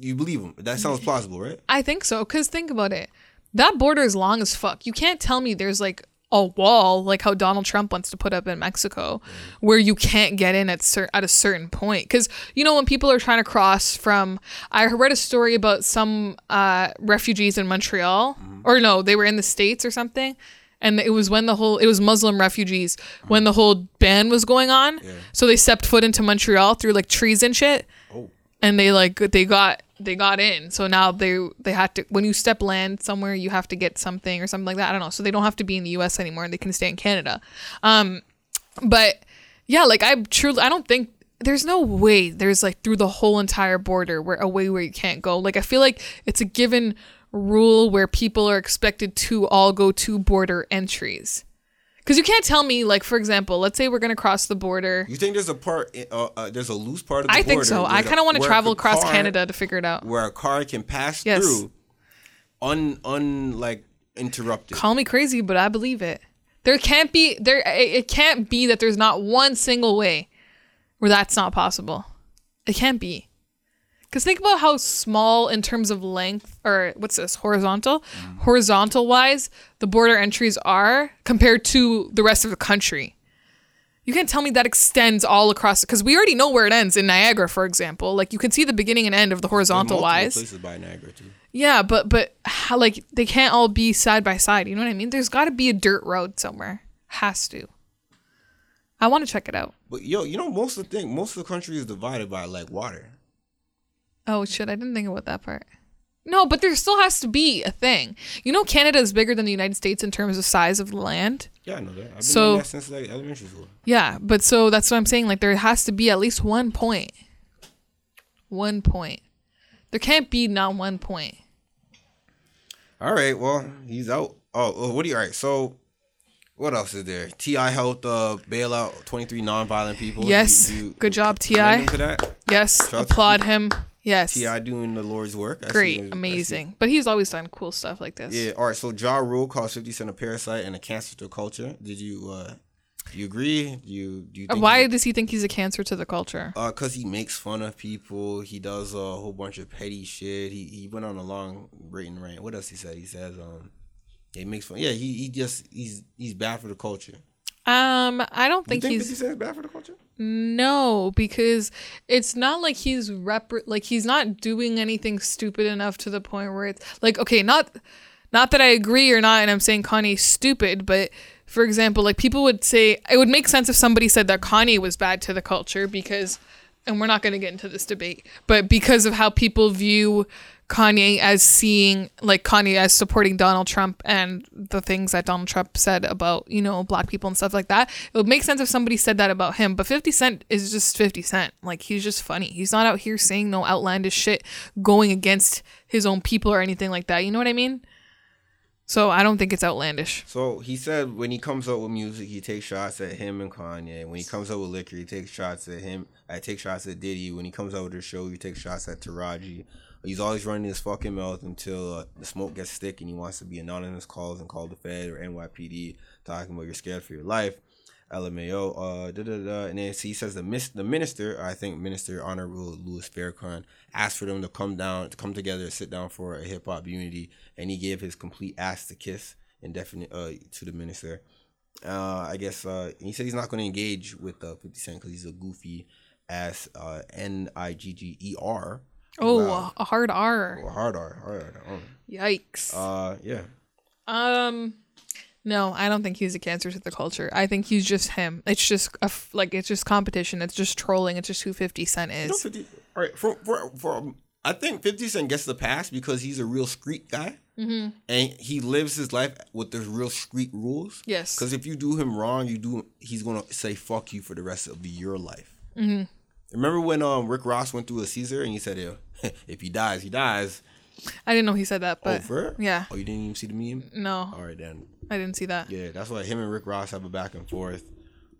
S1: you believe him? That sounds plausible, right?
S2: I think so. Cause think about it. That border is long as fuck. You can't tell me there's like a wall like how Donald Trump wants to put up in Mexico, where you can't get in at cer- at a certain point. Cause you know when people are trying to cross from, I read a story about some uh, refugees in Montreal, or no, they were in the states or something. And it was when the whole it was Muslim refugees when the whole ban was going on. So they stepped foot into Montreal through like trees and shit
S1: Oh,
S2: and they like they got they got in. So now they they had to when you step land somewhere you have to get something or something like that. I don't know. So they don't have to be in the us anymore and they can stay in canada. Um but yeah like i truly i don't think there's no way there's like through the whole entire border where a way where you can't go. Like i feel like it's a given rule where people are expected to all go to border entries because you can't tell me like for example let's say we're going to cross the border
S1: you think there's a part? Uh, uh, there's a loose part of the
S2: i think so i kind of want to travel across
S1: car-
S2: canada to figure it out
S1: where a car can pass
S2: Yes.
S1: through, un un like interrupted.
S2: call me crazy, but I believe it. There can't be there. It can't be that there's not one single way where that's not possible. It can't be. Because think about how small in terms of length, or what's this, horizontal? Mm. Horizontal wise, the border entries are compared to the rest of the country. You can't tell me that extends all across, because we already know where it ends in Niagara, for example. Like you can see the beginning and end of the horizontal wise.
S1: places by Niagara too.
S2: Yeah, but but how, like they can't all be side by side. You know what I mean? There's got to be a dirt road somewhere. Has to. I want to check it out.
S1: But yo, you know most of the thing, most of the country is divided by like water.
S2: Oh shit! I didn't think about that part. No, but there still has to be a thing. You know, Canada is bigger than the United States in terms of size of land.
S1: Yeah, I know that. I've been
S2: So-
S1: that since like elementary school.
S2: Yeah, but so that's what I'm saying. Like there has to be at least one point. One point. There can't be not one point.
S1: All right, well, he's out. Oh, what do you? All right, so what else is there? T.I. helped uh, bail out twenty three nonviolent people.
S2: Yes,
S1: You- you
S2: good job, Ti.
S1: for that.
S2: Yes,
S1: Shout out to
S2: applaud him. Yes.
S1: T.I. doing the Lord's work. I
S2: Great,
S1: see-
S2: amazing. But he's always done cool stuff like this.
S1: Yeah. All right. So Ja Rule calls Fifty Cent a parasite and a cancer to culture. Did you? uh Do you agree? Do you? Do you? Think
S2: Why does he think he's a cancer to the culture?
S1: Uh, cause he makes fun of people. He does a whole bunch of petty shit. He he went on a long rating rant. What else he said? He says um, he makes fun. Yeah, he he just he's he's bad for the culture.
S2: Um, I don't
S1: You
S2: think,
S1: think
S2: he's
S1: is bad for the culture?
S2: no because it's not like he's rep like he's not doing anything stupid enough to the point where it's like okay, not not that I agree or not, and I'm saying Kanye's stupid, but for example, like people would say it would make sense if somebody said that Kanye was bad to the culture because, and we're not going to get into this debate, but because of how people view Kanye as seeing like Kanye as supporting Donald Trump and the things that Donald Trump said about, you know, black people and stuff like that. It would make sense if somebody said that about him. But 50 Cent is just 50 Cent. Like he's just funny. He's not out here saying no outlandish shit going against his own people or anything like that. You know what I mean? So I don't think it's outlandish.
S1: So he said when he comes out with music, he takes shots at him and Kanye. When he comes out with liquor, he takes shots at him. I take shots at Diddy. When he comes out with a show, he takes shots at Taraji. He's always running his fucking mouth until uh, the smoke gets thick and he wants to be anonymous calls and call the Fed or NYPD talking about you're scared for your life. LMAO, uh, da da da. And then he says the mis- the minister, I think Minister Honorable Louis Farrakhan, asked for them to come down, to come together, sit down for a hip hop unity, and he gave his complete ass to kiss indefinite uh to the minister. Uh, I guess uh, he said he's not going to engage with uh, 50 Cent because he's a goofy ass uh, N I G G E R.
S2: Oh,
S1: Wow.
S2: a hard R.
S1: Or hard R, hard R.
S2: Yikes.
S1: Uh, yeah.
S2: Um, no, I don't think he's a cancer to the culture. I think he's just him. It's just a f- like it's just competition. It's just trolling. It's just who Fifty Cent
S1: You know,
S2: is.
S1: 50, all right, for, for, for, I think 50 Cent gets the pass because he's a real street guy. Mm-hmm. And he lives his life with the real street rules.
S2: Yes.
S1: Because if you do him wrong, you do he's gonna say fuck you for the rest of your life. Mm-hmm. Remember when um Rick Ross went through a seizure and he said, "Yeah, if he dies, he dies."
S2: I didn't know he said that,
S1: oh,
S2: but
S1: for real?
S2: yeah.
S1: Oh, you didn't even see the meme?
S2: no,
S1: All right then.
S2: I didn't see that.
S1: Yeah, that's why him and Rick Ross have a back and forth.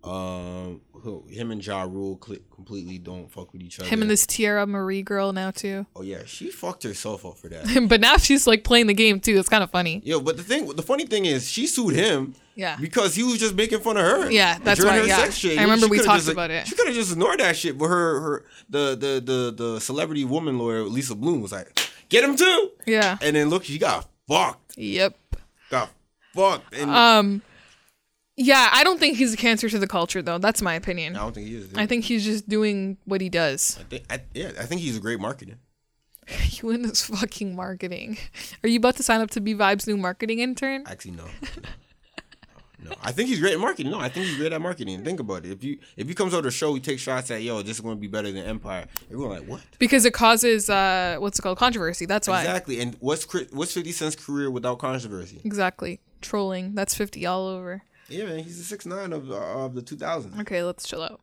S1: Um, who, him and Ja Rule completely don't fuck with each other.
S2: Him and this Teairra Mari girl now too.
S1: Oh yeah, she fucked herself up for that.
S2: but now she's like playing the game too. It's kind of funny.
S1: Yeah, but the thing, the funny thing is, she sued him.
S2: Yeah.
S1: Because he was just making fun of her.
S2: Yeah, that's
S1: during
S2: right,
S1: her
S2: yeah.
S1: sex shit.
S2: I remember we talked
S1: just,
S2: about it.
S1: She could have just ignored that shit, but her, her, the, the, the, the celebrity woman lawyer Lisa Bloom was like, "Get him too."
S2: Yeah.
S1: And then look, she got fucked.
S2: Yep.
S1: Got fucked. And
S2: Um. Yeah, I don't think he's a cancer to the culture though. That's my opinion.
S1: I don't think he is.
S2: I think he's just doing what he does.
S1: I think, I, yeah, I think he's a great marketer.
S2: You in this fucking marketing. Are you about to sign up to be Vibe's new marketing intern?
S1: Actually, no. No, I think he's great at marketing. No, I think he's great at marketing. Think about it. If you if he comes out to show, he takes shots at yo, this is going to be better than Empire. Everyone like what?
S2: Because it causes uh what's it called controversy. That's why.
S1: Exactly. And what's what's Fifty Cent's career without controversy?
S2: Exactly. Trolling. That's 50 all over.
S1: Yeah, man, he's the six nine of uh, of the two thousand.
S2: Okay, let's chill out.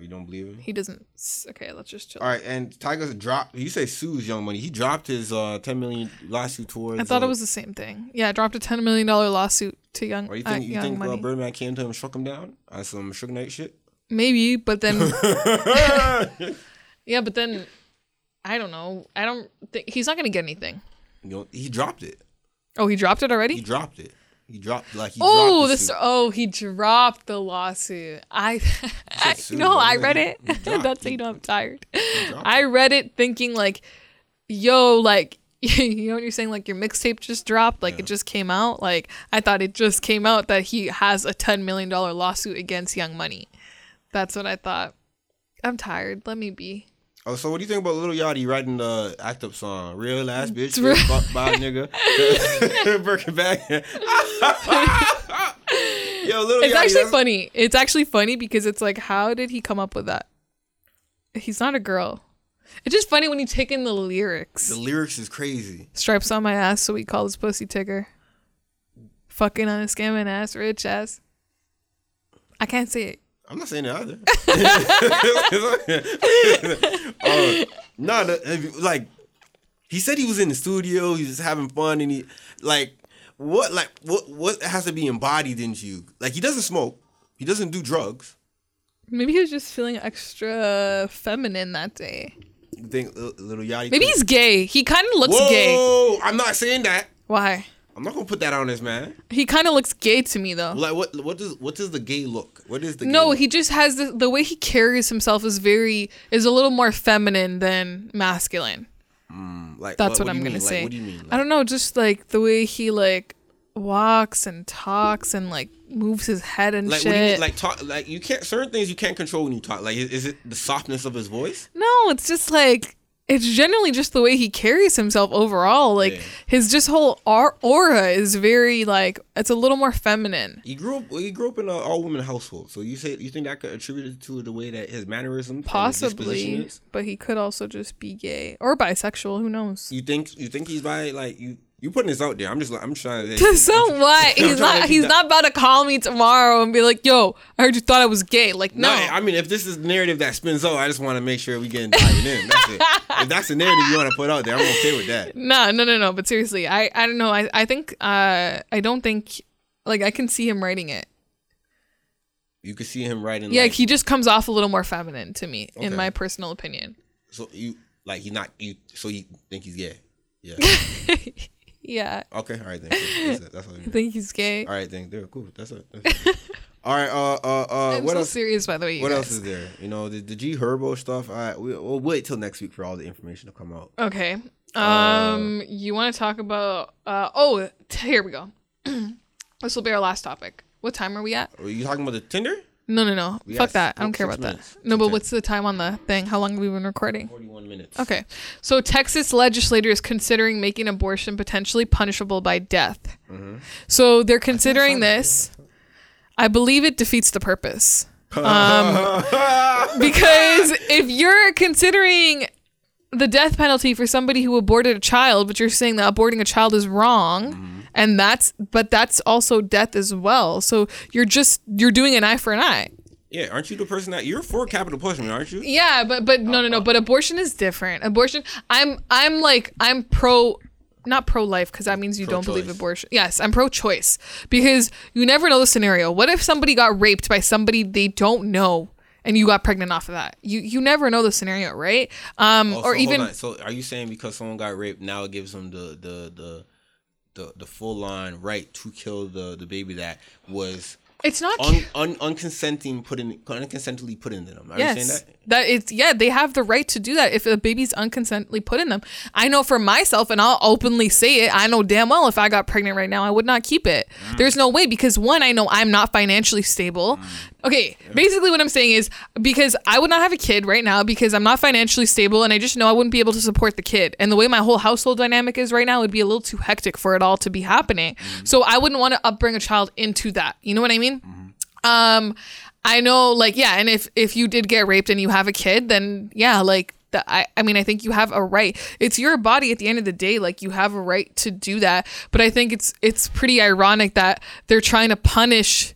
S1: You don't believe him?
S2: He doesn't Okay, let's just chill.
S1: All right, and Tyga's dropped. You say sues Young Money. He dropped his uh ten million lawsuit towards.
S2: I thought
S1: uh,
S2: it was the same thing. Yeah, I dropped a 10 million dollar lawsuit to Young
S1: Or you
S2: uh,
S1: think you
S2: Young
S1: think uh, Birdman came to him, and struck him down on some Suge Knight shit?
S2: Maybe, but then yeah, but then I don't know. I don't think he's not going to get anything.
S1: you know, he dropped it.
S2: Oh, he dropped it already?
S1: He dropped it. He dropped like he.
S2: Oh,
S1: the
S2: this.
S1: suit.
S2: Oh, he dropped the lawsuit. I, I no, I read it. That's how you know I'm tired. I read it thinking like, yo, like you know what you're saying? Like your mixtape just dropped. Like it just came out. Like I thought it just came out that he has a ten million dollar lawsuit against Young Money. That's what I thought. I'm tired. Let me be.
S1: Oh, so what do you think about Lil Yachty writing the act up song? Real ass mm, bitch,
S2: real-
S1: fucked by a nigga. Birkin bag. Yo, Little
S2: It's
S1: Yachty.
S2: actually funny. It's actually funny because it's like, how did he come up with that? He's not a girl. It's just funny when you take in the lyrics.
S1: The lyrics is crazy.
S2: Stripes on my ass, so we call this pussy tigger. Fucking on a scamming ass, rich ass. I can't say it.
S1: I'm not saying it either. uh, no, you- like he said he was in the studio, he was having fun, and he like what like what what has to be embodied in you? Like he doesn't smoke, he doesn't do drugs.
S2: Maybe he was just feeling extra feminine that day.
S1: You think Lil Yachty?
S2: Maybe
S1: could-
S2: he's gay. He kind of looks
S1: Whoa!
S2: gay.
S1: I'm not saying that.
S2: Why?
S1: I'm not gonna put that on this man.
S2: He kind of looks gay to me though.
S1: Like what? What does what does the gay look? What is the
S2: No,
S1: Gay
S2: he just has the, the way he carries himself is very is a little more feminine than masculine.
S1: look? like
S2: That's what,
S1: do
S2: I'm gonna
S1: mean? Like,
S2: say.
S1: what do you mean?
S2: I don't know, just like the way he like walks and talks and like moves his head and
S1: Like
S2: shit.
S1: what do you mean? Like talk? Like you can't certain things you can't control when you talk. Like is, is it the softness of his voice?
S2: no, it's just like it's generally just the way he carries himself overall. Like
S1: Yeah.
S2: his just whole aura is very like it's a little more feminine.
S1: He grew up. He grew up in an all women household. So you say you think that could attribute it to the way that his mannerisms, and his
S2: Possibly,
S1: is?
S2: but he could also just be gay or bisexual. Who knows?
S1: You think you think he's by like you? You putting this out there. I'm just like I'm trying to.
S2: so what?
S1: I'm
S2: He's not. He's not about to call me tomorrow and be like, "Yo, I heard you thought I was gay." Like, no.
S1: No, I mean if this is the narrative that spins out, I just want to make sure we get diving in. That's it. if that's the narrative you want to put out there, I'm okay with that.
S2: No, no, no, no. But seriously, I, I don't know. I, I think, uh, I don't think, like, I can see him writing it.
S1: You could see him writing.
S2: Yeah,
S1: like,
S2: he just comes off a little more feminine to me, in my personal opinion.
S1: so you like he's not you. So you think he's gay? Yeah.
S2: Yeah,
S1: Okay. All right then. That's, it. That's all. You
S2: think he's gay.
S1: All right then. There. Cool. That's it. That's it. all right. Uh. Uh. Uh. What
S2: so
S1: else?
S2: serious, by the way. You
S1: What
S2: guys.
S1: else is there? You know, the, the G Herbo stuff. I we, we'll wait till next week for all the information to come out.
S2: Okay. Um, you want to talk about? Uh, oh, t- here we go. this will be our last topic. What time are we at?
S1: Are you talking about the Tinder?
S2: No, no, no.
S1: We
S2: Fuck that. I don't care about
S1: minutes.
S2: that. No, but what's the time on the thing? How long have we been recording?
S1: Forty-one minutes.
S2: Okay. So Texas legislator is considering making abortion potentially punishable by death.
S1: Mm-hmm.
S2: So they're considering this. I believe it defeats the purpose. Um, because if you're considering the death penalty for somebody who aborted a child, but you're saying that aborting a child is wrong,
S1: Mm-hmm.
S2: And that's but that's also death as well. So you're just you're doing an eye for an eye.
S1: Yeah, aren't you the person that you're for capital punishment, aren't you?
S2: Yeah, but but no no no. But abortion is different. Abortion. I'm I'm like I'm pro. Not pro life because that means you don't believe abortion. Yes, I'm pro choice because you never know the scenario. What if somebody got raped by somebody they don't know and you got pregnant off of that? You you never know the scenario, right? Um,
S1: Oh,
S2: or
S1: so hold
S2: even.
S1: So are you saying because someone got raped, now it gives them the the the the, the full on right to kill the the baby that was
S2: it's not.
S1: un, un unconsenting put in unconsentally put into them? Are you saying
S2: Yes,
S1: that?
S2: that it's yeah. They have the right to do that if a baby's unconsentedly put in them. I know for myself, and I'll openly say it. I know damn well if I got pregnant right now, I would not keep it.
S1: Mm.
S2: There's no way because one, I know I'm not financially stable. Okay, basically what I'm saying is because I would not have a kid right now because I'm not financially stable, and I just know I wouldn't be able to support the kid. And the way my whole household dynamic is right now, would be a little too hectic for it all to be happening.
S1: Mm.
S2: So I wouldn't want to upbring a child into that. You know what I mean? um i know like yeah and if if you did get raped and you have a kid then yeah like the, I, I mean i think you have a right it's your body at the end of the day like you have a right to do that but i think it's it's pretty ironic that they're trying to punish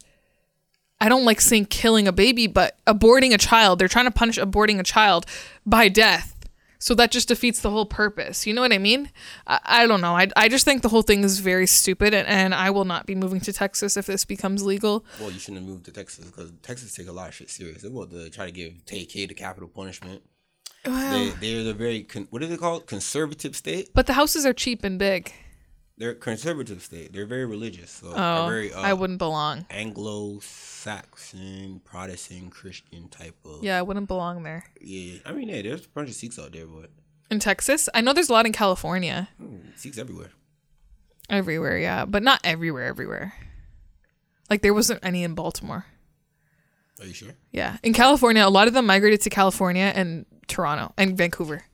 S2: i don't like saying killing a baby but aborting a child they're trying to punish aborting a child by death so that just defeats the whole purpose. You know what I mean? I, I don't know. I, I just think the whole thing is very stupid, and, and I will not be moving to Texas if this becomes legal.
S1: Well, you shouldn't have moved to Texas because Texas take a lot of shit serious. They want to try to give TK the capital punishment. They they're the very con- what is it called conservative state.
S2: But the houses are cheap and big.
S1: They're conservative state. They're very religious. So
S2: Oh,
S1: very uh,
S2: I wouldn't belong.
S1: Anglo-Saxon, Protestant, Christian type of.
S2: Yeah, I wouldn't belong there.
S1: Yeah, I mean, yeah, there's a bunch of Sikhs out there, but
S2: In Texas, I know there's a lot in California.
S1: mm, Sikhs everywhere.
S2: Everywhere, yeah, but not everywhere. Everywhere. Like there wasn't any in Baltimore.
S1: Are you sure?
S2: Yeah, in California, a lot of them migrated to California and Toronto and Vancouver.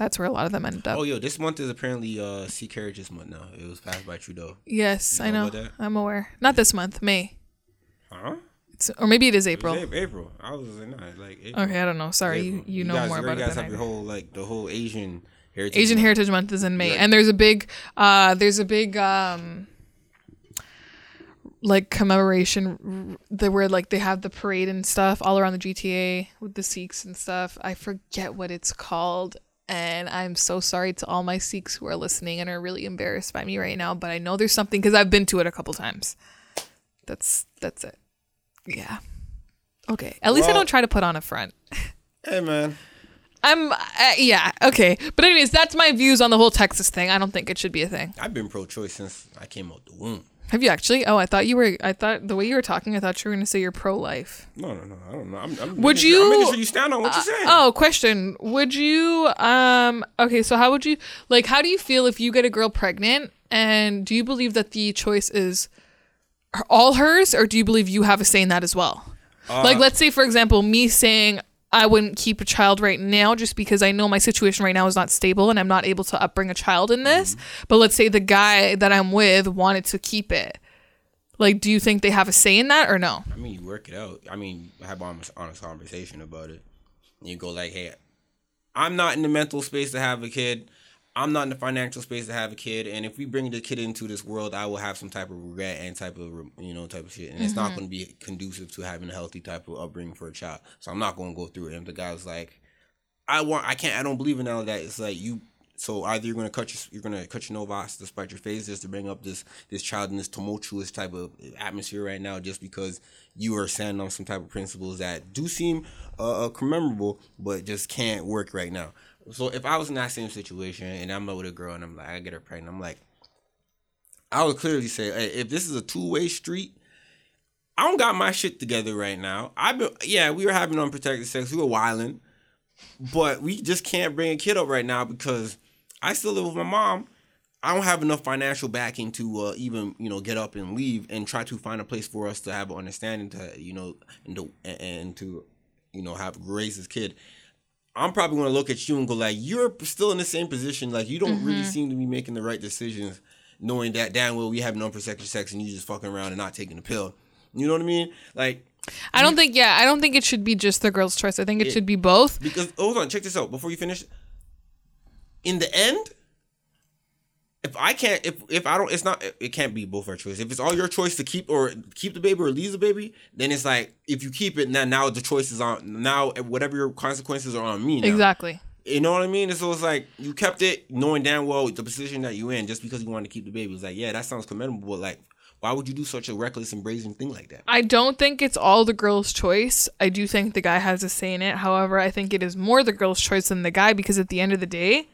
S2: That's where a lot of them ended up.
S1: Oh, yo, this month is apparently uh Sikh Heritage month now. It was passed by Trudeau.
S2: yes,
S1: You
S2: I
S1: know
S2: know.
S1: about that?
S2: I'm aware. Not this month, May.
S1: Huh?
S2: It's, or maybe it is April.
S1: was April. I was like, nah, like April.
S2: Okay, I don't know. Sorry, you, you know
S1: guys,
S2: more
S1: you
S2: about it
S1: guys
S2: than
S1: have
S2: do.
S1: your whole like the whole Asian heritage.
S2: Asian
S1: month.
S2: Heritage Month is in May,
S1: Right.
S2: and there's a big, uh, there's a big, um, like commemoration the where like they have the parade and stuff all around the GTA with the Sikhs and stuff. I forget what it's called, and I'm so sorry to all my Sikhs who are listening and are really embarrassed by me right now. But I know there's something because I've been to it a couple times. That's that's it. Yeah. Okay. At least I don't try to put on a front.
S1: Hey man,
S2: I'm uh, yeah okay, but anyways, that's my views on the whole Texas thing. I don't think it should be a thing.
S1: I've been pro-choice since I came out the womb.
S2: Have you actually? Oh, I thought you were. I thought the way you were talking, I thought you were going to say you're pro-life.
S1: No, no, no. I don't know. I'm, I'm
S2: Would
S1: sure- I'm
S2: you-
S1: making sure you stand on what you're saying.
S2: Oh, question. Would you um okay, so how would you like how do you feel if you get a girl pregnant and do you believe that the choice is all hers or do you believe you have a say in that as well? like let's say for example me saying I wouldn't keep a child right now just because I know my situation right now is not stable and I'm not able to upbring a child in this. Mm-hmm. But let's say the guy that I'm with wanted to keep it. Like do you think they have a say in that or no?
S1: I mean, you work it out. I mean, have honest, honest conversation about it. And you go like, hey, I'm not in the mental space to have a kid. I'm not in the financial space to have a kid. And if we bring the kid into this world, I will have some type of regret and type of you know type of shit. And it's not going to be conducive to having a healthy type of upbringing for a child. So I'm not going to go through it. And the guy's like, I want, I can't, I don't believe in all that. It's like you. So either you're gonna cut your you're gonna cut your novas despite your phases to bring up this this child in this tumultuous type of atmosphere right now just because you are standing on some type of principles that do seem uh, uh, commemorable but just can't work right now. So if I was in that same situation and I'm with a girl and I'm like I get her pregnant, I'm like I would clearly say hey, if this is a two way street. I don't got my shit together right now. I've been yeah, we were having unprotected sex. We were wilding but we just can't bring a kid up right now because I still live with my mom. I don't have enough financial backing to uh, even you know get up and leave and try to find a place for us to have an understanding to you know and to and to you know have raise this kid. I'm probably gonna look at you and go like you're still in the same position. Like you don't really mm-hmm. seem to be making the right decisions, knowing that damn well we have unprotected sex and you just fucking around and not taking the pill. You know what I mean? Like
S2: I don't think yeah, I don't think it should be just the girl's choice. I think it
S1: Yeah.
S2: should be both.
S1: Because oh, hold on, check this out before you finish. In the end, if I can't, if if I don't, it's not, it can't be both our choice. If it's all your choice to keep or keep the baby or leave the baby, then it's like if you keep it, now now the choice is on now. Whatever your consequences are on me. Now.
S2: Exactly.
S1: You know what I mean? And so it's like you kept it knowing damn well the position that you're in just because you wanted to keep the baby. It's like yeah, that sounds commendable, but like. Why would you do such a reckless and brazen thing like that?
S2: I don't think it's all the girl's choice. I do think the guy has a say in it. However, I think it is more the girl's choice than the guy because at the end of the day,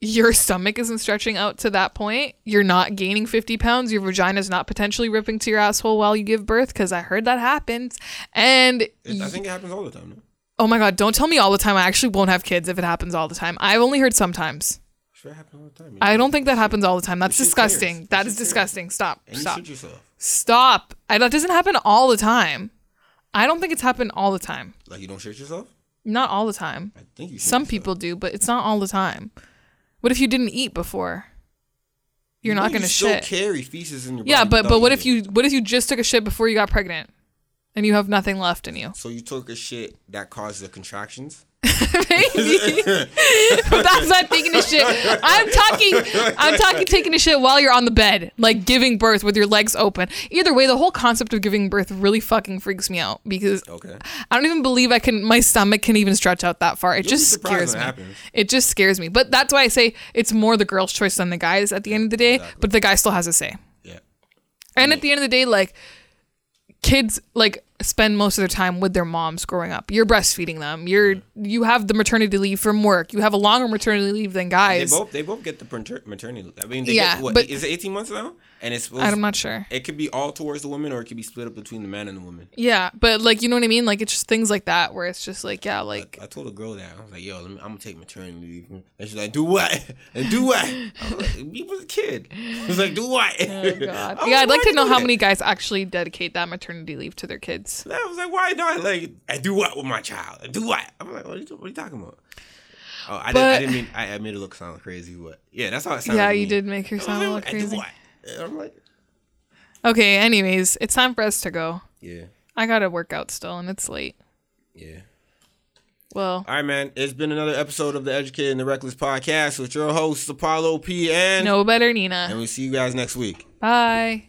S2: your stomach isn't stretching out to that point. You're not gaining 50 pounds. Your vagina's not potentially ripping to your asshole while you give birth because I heard that happens. And
S1: It- I think it happens all the time. No?
S2: oh my God, don't tell me all the time. I actually won't have kids if it happens all the time. I've only heard sometimes.
S1: Sure, it happens all the time.
S2: I don't think that happens all the time. That's disgusting.
S1: cares.
S2: That
S1: cares.
S2: disgusting. Stop.
S1: and
S2: Stop. Stop. I, that doesn't happen all the time. I don't think it's happened all the time.
S1: Like you don't shit yourself?
S2: Not all the time.
S1: I think you.
S2: Some
S1: yourself.
S2: people do, but it's not all the time. What if you didn't eat before? You're not
S1: know
S2: gonna
S1: you still
S2: shit.
S1: carry feces in your
S2: Yeah,
S1: body
S2: but but what if
S1: eating.
S2: you what if you just took a shit before you got pregnant, and you have nothing left in you?
S1: So you took a shit that caused the contractions.
S2: Maybe. but that's not taking a shit. I'm talking. I'm talking taking a shit while you're on the bed, like giving birth with your legs open. Either way, the whole concept of giving birth really fucking freaks me out because
S1: Okay.
S2: I don't even believe I can. My stomach can even stretch out that far. It
S1: You'll
S2: just scares me.
S1: it happens.
S2: It just scares me. But that's why I say it's more the girl's choice than the guy's at the end of the day.
S1: Exactly.
S2: But the guy still has a say.
S1: Yeah.
S2: And at the end of the day, like kids like spend most of their time with their moms growing up. You're breastfeeding them. You're you have the maternity leave from work. You have a longer maternity leave than guys.
S1: They both they both get the maternity. Leave. I mean, they
S2: Yeah,
S1: get, what,
S2: but-
S1: is it eighteen months now? And it's supposed,
S2: I'm not sure.
S1: it could be all towards the woman or it could be split up between the man and the woman.
S2: Yeah, but like you know what I mean? Like it's just things like that where it's just like yeah, like
S1: I told a girl that I was like, "Yo, let me, I'm gonna take maternity leave," and she's like, "Do what? And do what?" I was like, "Me was a kid." She's like, "Do what?"
S2: oh god.
S1: I
S2: Yeah, I'd like to know how
S1: that?"
S2: many guys actually dedicate that maternity leave to their kids.
S1: And I was like, "Why not?" Like, I do what with my child? I do what? I'm like, "What are you, what are you talking about?" Oh, I, didn't, I didn't mean. I, I made it look sound crazy, but yeah, that's how it sounded.
S2: Yeah, you did make her sound
S1: like,
S2: little
S1: I do
S2: crazy.
S1: what? And I'm like,
S2: Okay, anyways, it's time for us to go.
S1: yeah,
S2: I gotta work out still and it's late.
S1: yeah.
S2: Well,
S1: All right, man. It's been another episode of the Educated and the Reckless podcast with your host Apollo P. and
S2: no better Nina,
S1: and
S2: Nina.
S1: we'll see you guys next week.
S2: Bye.